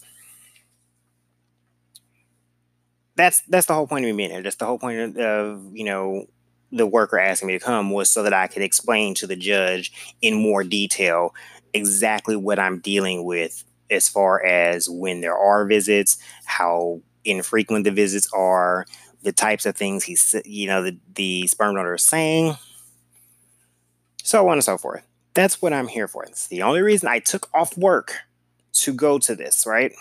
that's that's the whole point of me being there. That's the whole point of, of you know the worker asking me to come was so that I could explain to the judge in more detail exactly what I'm dealing with as far as when there are visits, how infrequent the visits are, the types of things he's you know the, the sperm donor is saying, so on and so forth. That's what I'm here for. It's the only reason I took off work to go to this, right?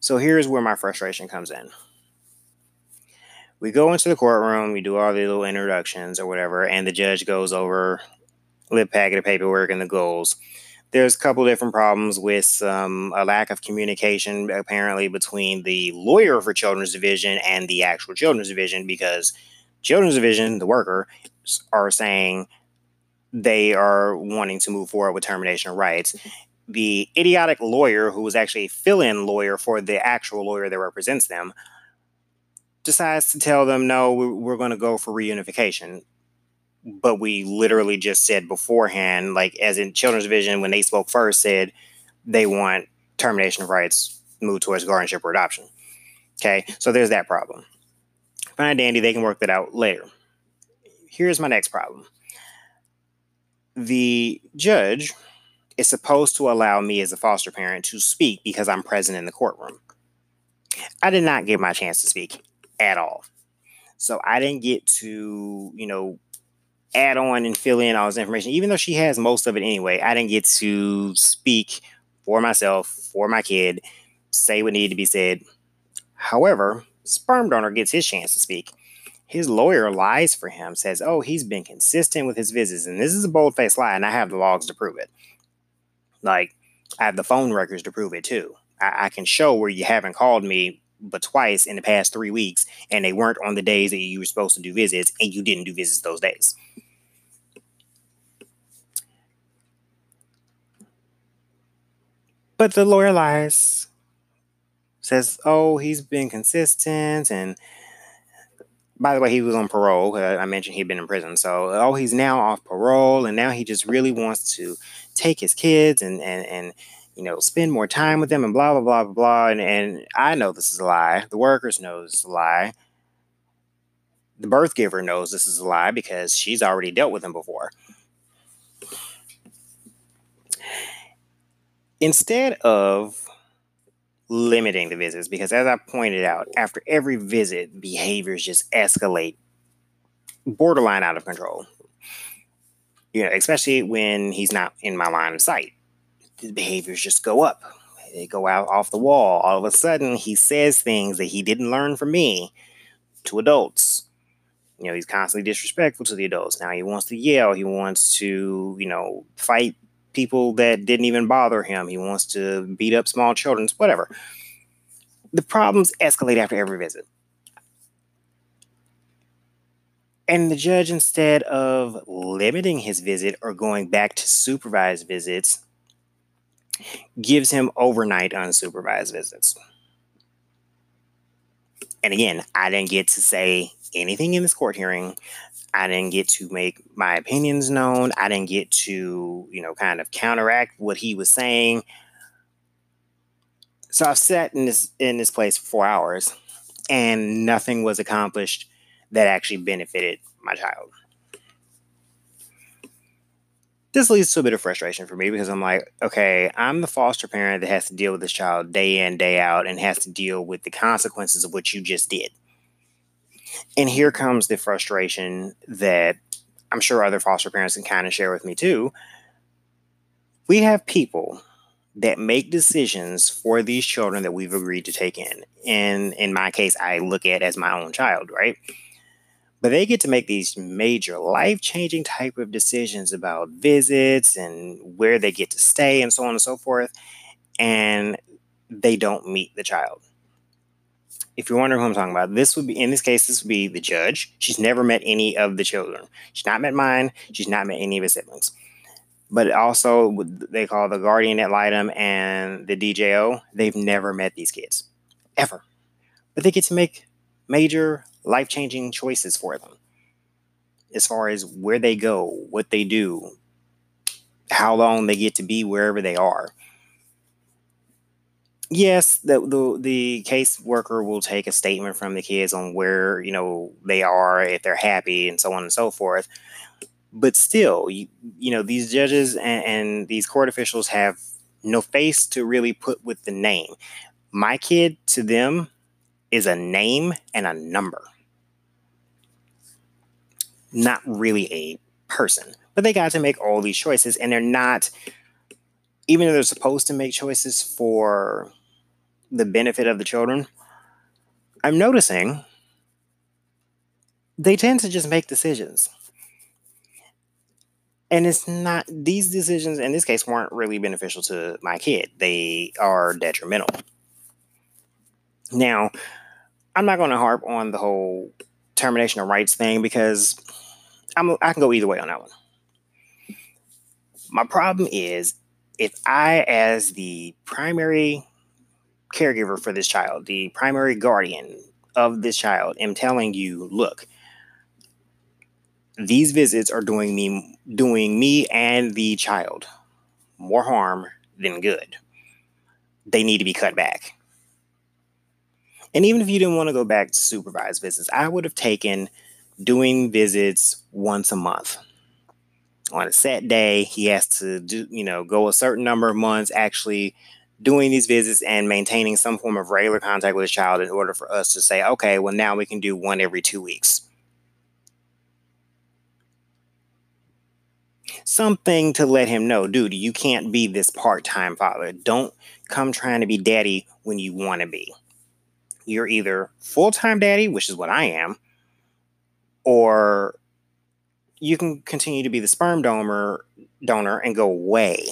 So here's where my frustration comes in. We go into the courtroom, we do all the little introductions or whatever, and the judge goes over the packet of paperwork and the goals. There's a couple different problems with um, a lack of communication apparently between the lawyer for Children's Division and the actual Children's Division because Children's Division, the worker, are saying they are wanting to move forward with termination of rights mm-hmm. the idiotic lawyer, who was actually a fill in lawyer for the actual lawyer that represents them, decides to tell them, no, we're going to go for reunification. But we literally just said beforehand, like as in Children's Division, when they spoke first, said they want termination of rights, moved towards guardianship or adoption. Okay, so there's that problem. Fine, dandy, they can work that out later. Here's my next problem. The judge is supposed to allow me as a foster parent to speak because I'm present in the courtroom. I did not get my chance to speak at all. So I didn't get to, you know, add on and fill in all this information, even though she has most of it anyway. I didn't get to speak for myself, for my kid, say what needed to be said. However, sperm donor gets his chance to speak. His lawyer lies for him, says, Oh, he's been consistent with his visits. And this is a bold faced lie, and I have the logs to prove it. Like, I have the phone records to prove it too. I, I can show where you haven't called me but twice in the past three weeks, and they weren't on the days that you were supposed to do visits, and you didn't do visits those days. But the lawyer lies, says, oh, he's been consistent, and by the way, he was on parole. Uh, I mentioned he'd been in prison. So, oh, he's now off parole, and now he just really wants to take his kids and and and you know spend more time with them and blah blah blah blah blah. And and I know this is a lie. The workers know this is a lie. The birth giver knows this is a lie because she's already dealt with him before. Instead of limiting the visits because as I pointed out, after every visit, behaviors just escalate borderline out of control. You know, especially when he's not in my line of sight. The behaviors just go up. They go out off the wall. All of a sudden, he says things that he didn't learn from me to adults. You know, he's constantly disrespectful to the adults. Now he wants to yell. He wants to, you know, fight people that didn't even bother him. He wants to beat up small children, whatever. The problems escalate after every visit. And the judge, instead of limiting his visit or going back to supervised visits, gives him overnight unsupervised visits. And again, I didn't get to say anything in this court hearing. I didn't get to make my opinions known. I didn't get to, you know, kind of counteract what he was saying. So I've sat in this in this place for four hours and nothing was accomplished that actually benefited my child. This leads to a bit of frustration for me because I'm like, okay, I'm the foster parent that has to deal with this child day in, day out, and has to deal with the consequences of what you just did. And here comes the frustration that I'm sure other foster parents can kind of share with me too. We have people that make decisions for these children that we've agreed to take in. And in my case, I look at as my own child, right? But they get to make these major life changing type of decisions about visits and where they get to stay and so on and so forth. And they don't meet the child. If you're wondering who I'm talking about, this would be, in this case, this would be the judge. She's never met any of the children. She's not met mine. She's not met any of his siblings. But also, they call the guardian ad litem and the DJO. They've never met these kids, ever. But they get to make major life changing choices for them as far as where they go, what they do, how long they get to be wherever they are. Yes, the, the the case worker will take a statement from the kids on where you know they are, if they're happy, and so on and so forth. But still, you, you know these judges and, and these court officials have no face to really put with the name. My kid to them is a name and a number not really a person. But they got to make all these choices, and they're not, even though they're supposed to make choices for the benefit of the children, I'm noticing they tend to just make decisions. And it's not, these decisions in this case weren't really beneficial to my kid. They are detrimental. Now, I'm not going to harp on the whole termination of rights thing because I'm I can go either way on that one. My problem is if I, as the primary caregiver for this child, the primary guardian of this child, am telling you, look, these visits are doing me doing me and the child more harm than good. They need to be cut back. And even if you didn't want to go back to supervised visits, I would have taken doing visits once a month. On a set day, he has to do, you know, go a certain number of months actually doing these visits and maintaining some form of regular contact with his child in order for us to say, okay, well, now we can do one every two weeks. Something to let him know, dude, you can't be this part time father. Don't come trying to be daddy when you want to be. You're either full time daddy, which is what I am, or you can continue to be the sperm donor donor and go away.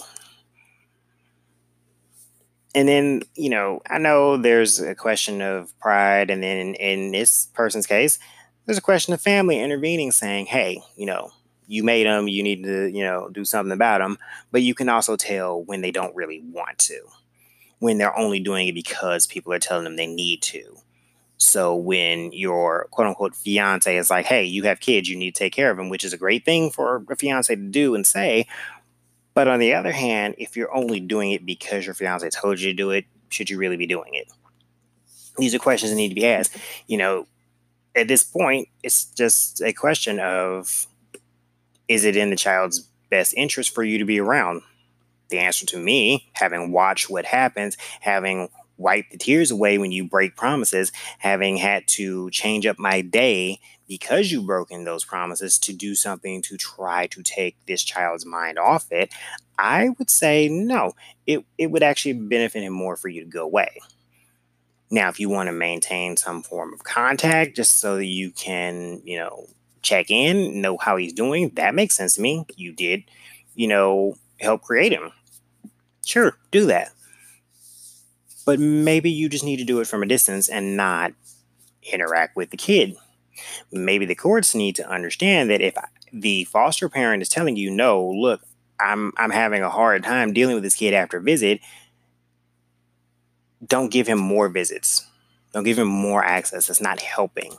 And then, you know, I know there's a question of pride, and then in, in this person's case, there's a question of family intervening, saying, "Hey, you know, you made them, you need to, you know, do something about them." But you can also tell when they don't really want to, when they're only doing it because people are telling them they need to so when your quote unquote fiance is like, hey, you have kids, you need to take care of them, which is a great thing for a fiance to do and say. But on the other hand, if you're only doing it because your fiance told you to do it, should you really be doing it? These are questions that need to be asked. You know, at this point, it's just a question of is it in the child's best interest for you to be around? The answer to me, having watched what happens, having wiped the tears away when you break promises, having had to change up my day because you've broken those promises to do something to try to take this child's mind off it, I would say no. It, it would actually benefit him more for you to go away. Now, if you want to maintain some form of contact just so that you can, you know, check in, know how he's doing, that makes sense to me. You did, you know, help create him. Sure, do that but maybe you just need to do it from a distance and not interact with the kid. Maybe the courts need to understand that if the foster parent is telling you, no, look, I'm I'm having a hard time dealing with this kid after visit, don't give him more visits. Don't give him more access. It's not helping.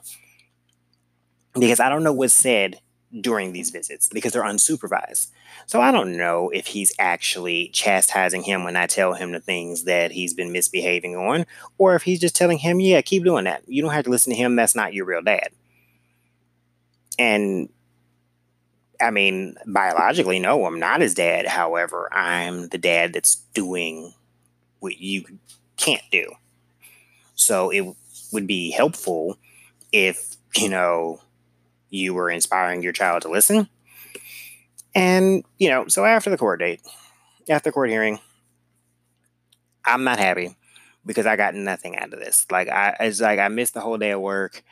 Because I don't know what's said during these visits because they're unsupervised. So I don't know if he's actually chastising him when I tell him the things that he's been misbehaving on, or if he's just telling him, yeah, keep doing that. You don't have to listen to him. That's not your real dad. And I mean, biologically, no, I'm not his dad. However, I'm the dad that's doing what you can't do. So it would be helpful if, you know, you were inspiring your child to listen. And, you know, so after the court date, after the court hearing, I'm not happy because I got nothing out of this. Like I it's like I missed the whole day of work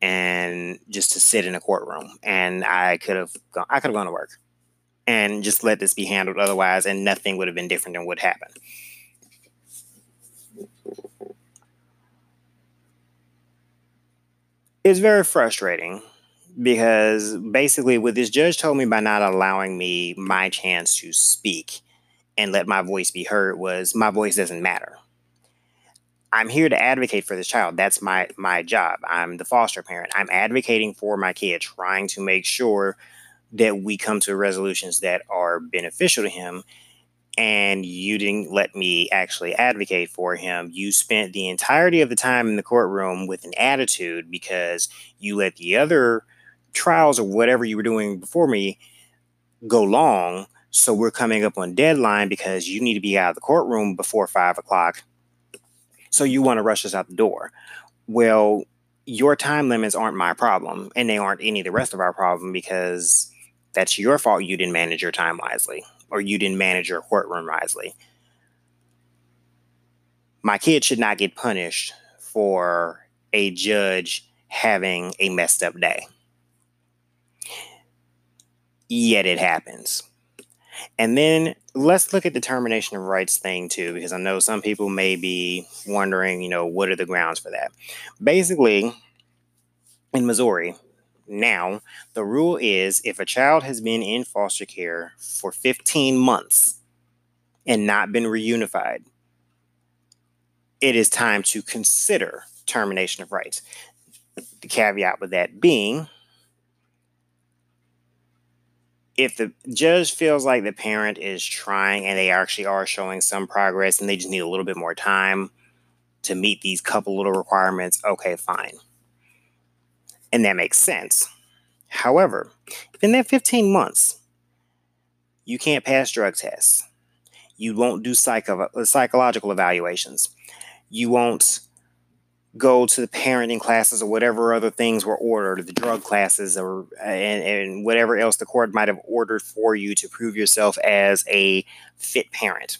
and just to sit in a courtroom. And I could have gone, I could have gone to work and just let this be handled otherwise, and nothing would have been different than what happened. It's very frustrating because basically what this judge told me by not allowing me my chance to speak and let my voice be heard was my voice doesn't matter. I'm here to advocate for this child. That's my my job. I'm the foster parent. I'm advocating for my kid, trying to make sure that we come to resolutions that are beneficial to him. And you didn't let me actually advocate for him. You spent the entirety of the time in the courtroom with an attitude because you let the other trials or whatever you were doing before me go long. So we're coming up on deadline because you need to be out of the courtroom before five o'clock so you want to rush us out the door. Well, your time limits aren't my problem, and they aren't any of the rest of our problem because that's your fault you didn't manage your time wisely or you didn't manage your courtroom wisely. My kid should not get punished for a judge having a messed up day. Yet it happens. And then let's look at the termination of rights thing too, because I know some people may be wondering, you know, what are the grounds for that? Basically, in Missouri, now the rule is if a child has been in foster care for 15 months and not been reunified, it is time to consider termination of rights. The caveat with that being, if the judge feels like the parent is trying and they actually are showing some progress and they just need a little bit more time to meet these couple little requirements, okay, fine. And that makes sense. However, in that 15 months, you can't pass drug tests. You won't do psycho- psychological evaluations. You won't go to the parenting classes or whatever other things were ordered, the drug classes or and, and whatever else the court might have ordered for you to prove yourself as a fit parent.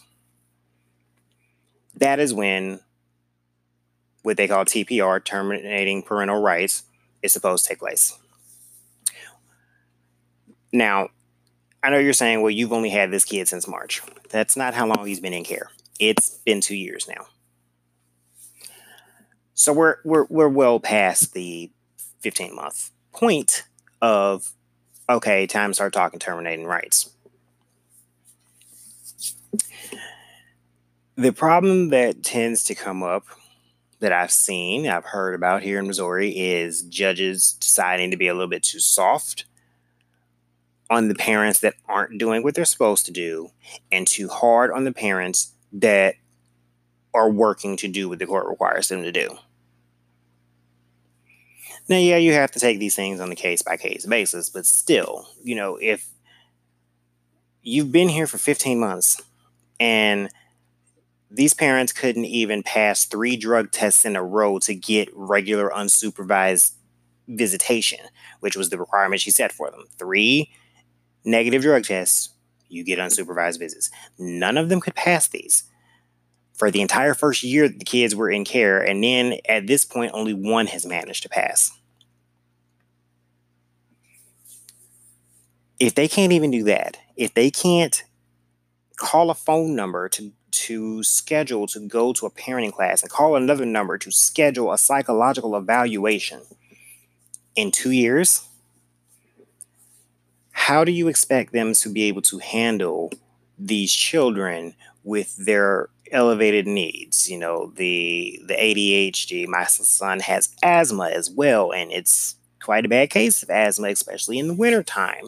That is when what they call TPR, terminating parental rights, is supposed to take place. Now, I know you're saying, well, you've only had this kid since March. That's not how long he's been in care. It's been two years now. So we're we're we're well past the 15 month point of okay, time to start talking terminating rights. The problem that tends to come up that I've seen, I've heard about here in Missouri is judges deciding to be a little bit too soft on the parents that aren't doing what they're supposed to do and too hard on the parents that are working to do what the court requires them to do. Now, yeah, you have to take these things on a case by case basis, but still, you know, if you've been here for 15 months and these parents couldn't even pass three drug tests in a row to get regular unsupervised visitation, which was the requirement she set for them. Three negative drug tests, you get unsupervised visits. None of them could pass these. For the entire first year, the kids were in care, and then at this point, only one has managed to pass. If they can't even do that, if they can't call a phone number to to schedule to go to a parenting class and call another number to schedule a psychological evaluation in 2 years, how do you expect them to be able to handle these children with their elevated needs? You know the the adhd my son has asthma as well and it's quite a bad case of asthma especially in the wintertime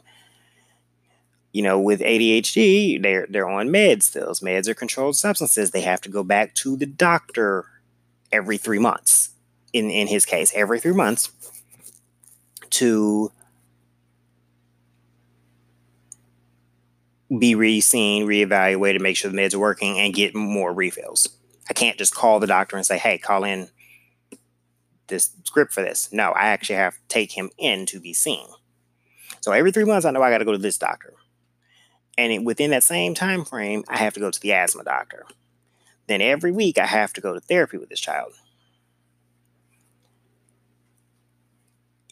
you know, with ADHD, they're they're on meds. Those meds are controlled substances. They have to go back to the doctor every three months. In in his case, every three months to be re-seen, reevaluated, make sure the meds are working, and get more refills. I can't just call the doctor and say, "Hey, call in this script for this." No, I actually have to take him in to be seen. So every three months, I know I got to go to this doctor and it, within that same time frame, I have to go to the asthma doctor. Then every week, I have to go to therapy with this child.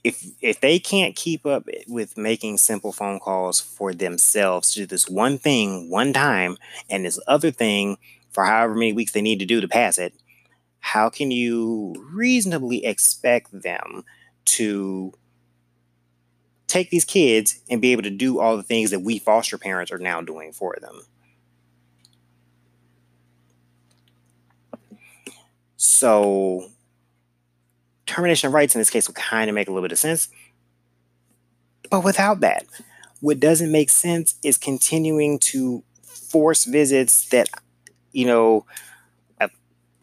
if if they can't keep up with making simple phone calls for themselves to do this one thing one time and this other thing for however many weeks they need to do to pass it, how can you reasonably expect them to take these kids and be able to do all the things that we foster parents are now doing for them? So termination of rights in this case would kind of make a little bit of sense. But without that, what doesn't make sense is continuing to force visits that, you know,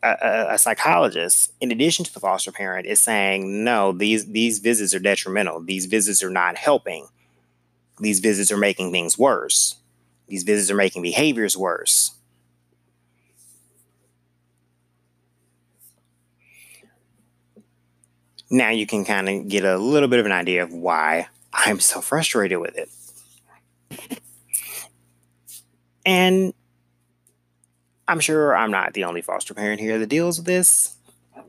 a, a, psychologist, in addition to the foster parent, is saying, no, these these visits are detrimental. These visits are not helping. These visits are making things worse. These visits are making behaviors worse. now you can kind of get a little bit of an idea of why I'm so frustrated with it. And I'm sure I'm not the only foster parent here that deals with this.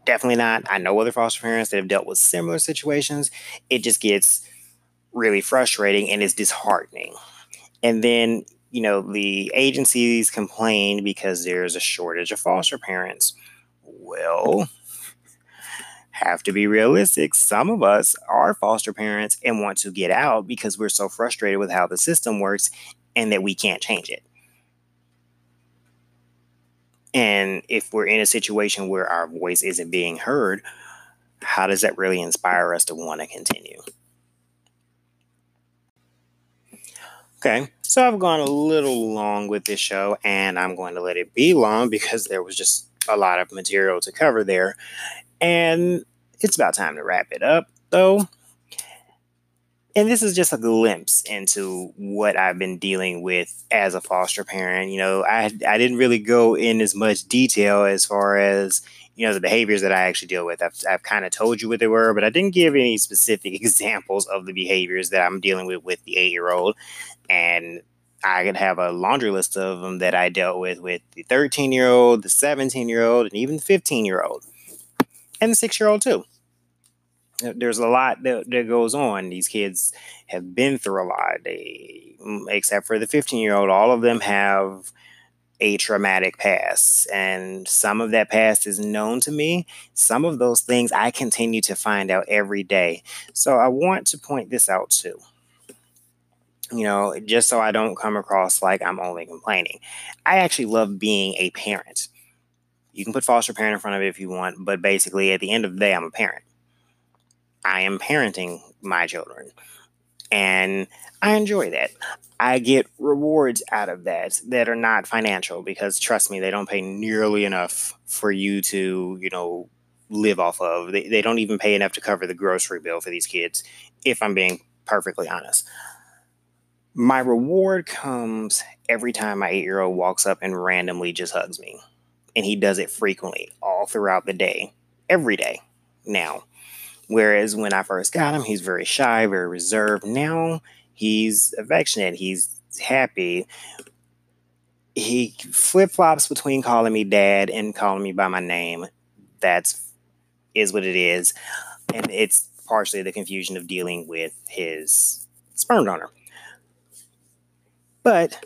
Definitely not. I know other foster parents that have dealt with similar situations. It just gets really frustrating and it's disheartening. And then, you know, the agencies complain because there's a shortage of foster parents. Well, have to be realistic. Some of us are foster parents and want to get out because we're so frustrated with how the system works and that we can't change it. And if we're in a situation where our voice isn't being heard, how does that really inspire us to want to continue? Okay, so I've gone a little long with this show, and I'm going to let it be long because there was just a lot of material to cover there. And it's about time to wrap it up, though. And this is just a glimpse into what I've been dealing with as a foster parent. You know, I I didn't really go in as much detail as far as you know the behaviors that I actually deal with. I've, I've kind of told you what they were, but I didn't give any specific examples of the behaviors that I'm dealing with with the eight year old. And I could have a laundry list of them that I dealt with with the 13 year old, the 17 year old, and even the 15 year old and the six year old too. There's a lot that, that goes on. These kids have been through a lot. They, mm, except for the 15 year old, all of them have a traumatic past. And some of that past is known to me. Some of those things I continue to find out every day. So I want to point this out too. You know, just so I don't come across like I'm only complaining. I actually love being a parent. You can put foster parent in front of it if you want, but basically, at the end of the day, I'm a parent. I am parenting my children. And I enjoy that. I get rewards out of that that are not financial because trust me, they don't pay nearly enough for you to, you know, live off of. They, they don't even pay enough to cover the grocery bill for these kids, if I'm being perfectly honest. My reward comes every time my eight year old walks up and randomly just hugs me and he does it frequently all throughout the day, every day now. Whereas when I first got him, he's very shy, very reserved. Now he's affectionate, he's happy. He flip flops between calling me dad and calling me by my name. That's is what it is. And it's partially the confusion of dealing with his sperm donor. But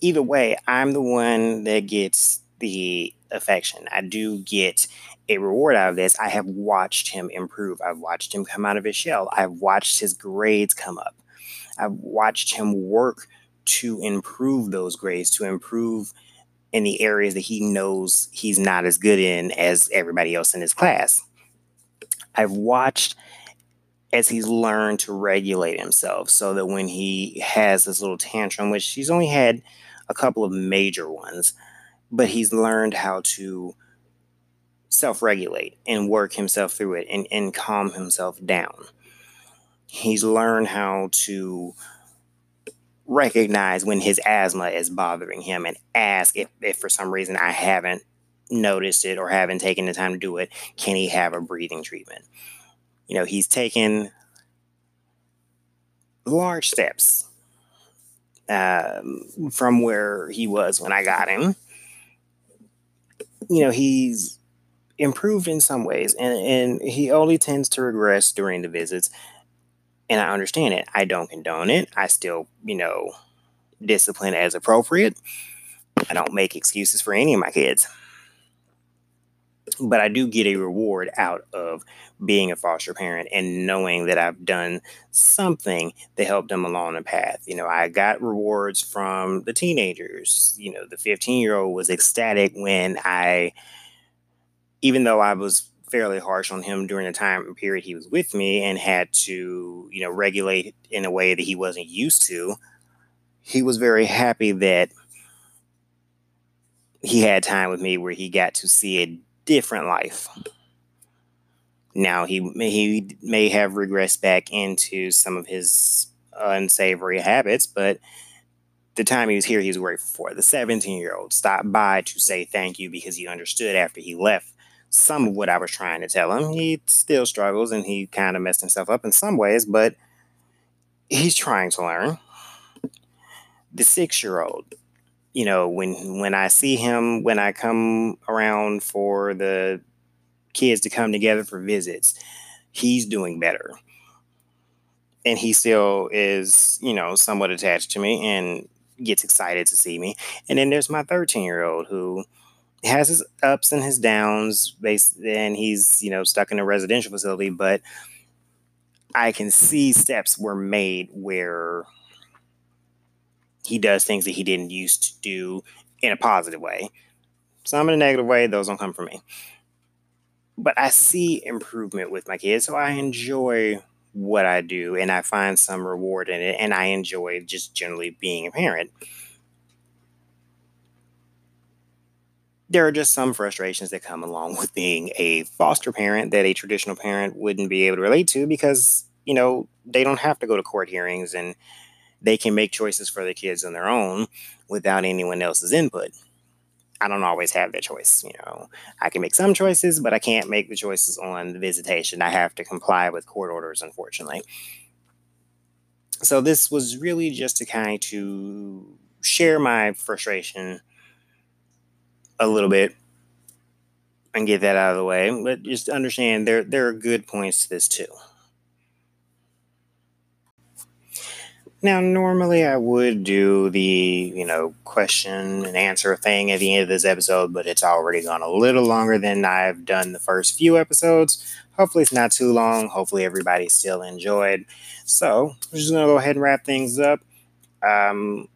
either way, I'm the one that gets the affection. I do get a reward out of this. I have watched him improve. I've watched him come out of his shell. I've watched his grades come up. I've watched him work to improve those grades, to improve in the areas that he knows he's not as good in as everybody else in his class. I've watched as he's learned to regulate himself so that when he has this little tantrum, which he's only had a couple of major ones, but he's learned how to self regulate and work himself through it and, and calm himself down. He's learned how to recognize when his asthma is bothering him and ask if, if for some reason I haven't noticed it or haven't taken the time to do it, can he have a breathing treatment? You know, he's taken large steps um, from where he was when I got him you know, he's improved in some ways, and, and he only tends to regress during the visits. And I understand it. I don't condone it. I still, you know, discipline as appropriate. I don't make excuses for any of my kids. But I do get a reward out of being a foster parent and knowing that I've done something to help them along the path. You know, I got rewards from the teenagers. You know, the 15 year old was ecstatic when I, even though I was fairly harsh on him during the time period he was with me and had to, you know, regulate in a way that he wasn't used to, he was very happy that he had time with me where he got to see a different life. Now he he may have regressed back into some of his unsavory habits, but the time he was here, he was grateful for. The 17 year old stopped by to say thank you because he understood after he left some of what I was trying to tell him. He still struggles and he kind of messed himself up in some ways, but he's trying to learn. The six year old, you know, when when I see him, when I come around for the kids to come together for visits, he's doing better. And he still is, you know, somewhat attached to me and gets excited to see me. And then there's my 13 year old who has his ups and his downs based and he's, you know, stuck in a residential facility, but I can see steps were made where he does things that he didn't used to do in a positive way. Some in a negative way, those don't come from me but I see improvement with my kids. So I enjoy what I do and I find some reward in it. And I enjoy just generally being a parent. There are just some frustrations that come along with being a foster parent that a traditional parent wouldn't be able to relate to because, you know, they don't have to go to court hearings and they can make choices for their kids on their own without anyone else's input. I don't always have that choice. You know, I can make some choices, but I can't make the choices on the visitation. I have to comply with court orders, unfortunately. So this was really just to kind of to share my frustration a little bit and get that out of the way. But just understand there there are good points to this too. Now, normally I would do the, you know, question and answer thing at the end of this episode, but it's already gone a little longer than I've done the first few episodes. Hopefully, it's not too long. Hopefully, everybody still enjoyed. So, I'm just to go ahead and wrap things up. Um,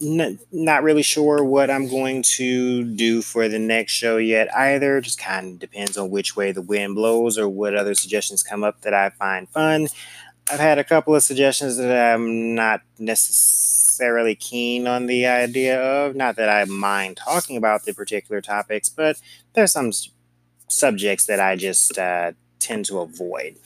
not really sure what I'm going to do for the next show yet either. Just kind of depends on which way the wind blows or what other suggestions come up that I find fun. I've had a couple of suggestions that I'm not necessarily keen on the idea of. Not that I mind talking about the particular topics, but there's some subjects that I just uh, tend to avoid.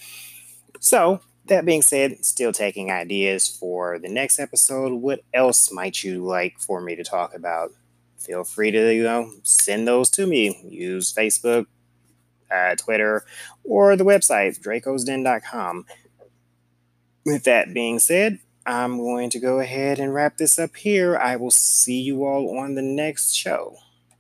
So, that being said, still taking ideas for the next episode. What else might you like for me to talk about? Feel free to, you know, send those to me. Use Facebook, uh, Twitter, or the website, drakosden.com with that being said, I'm going to go ahead and wrap this up here. I will see you all on the next show.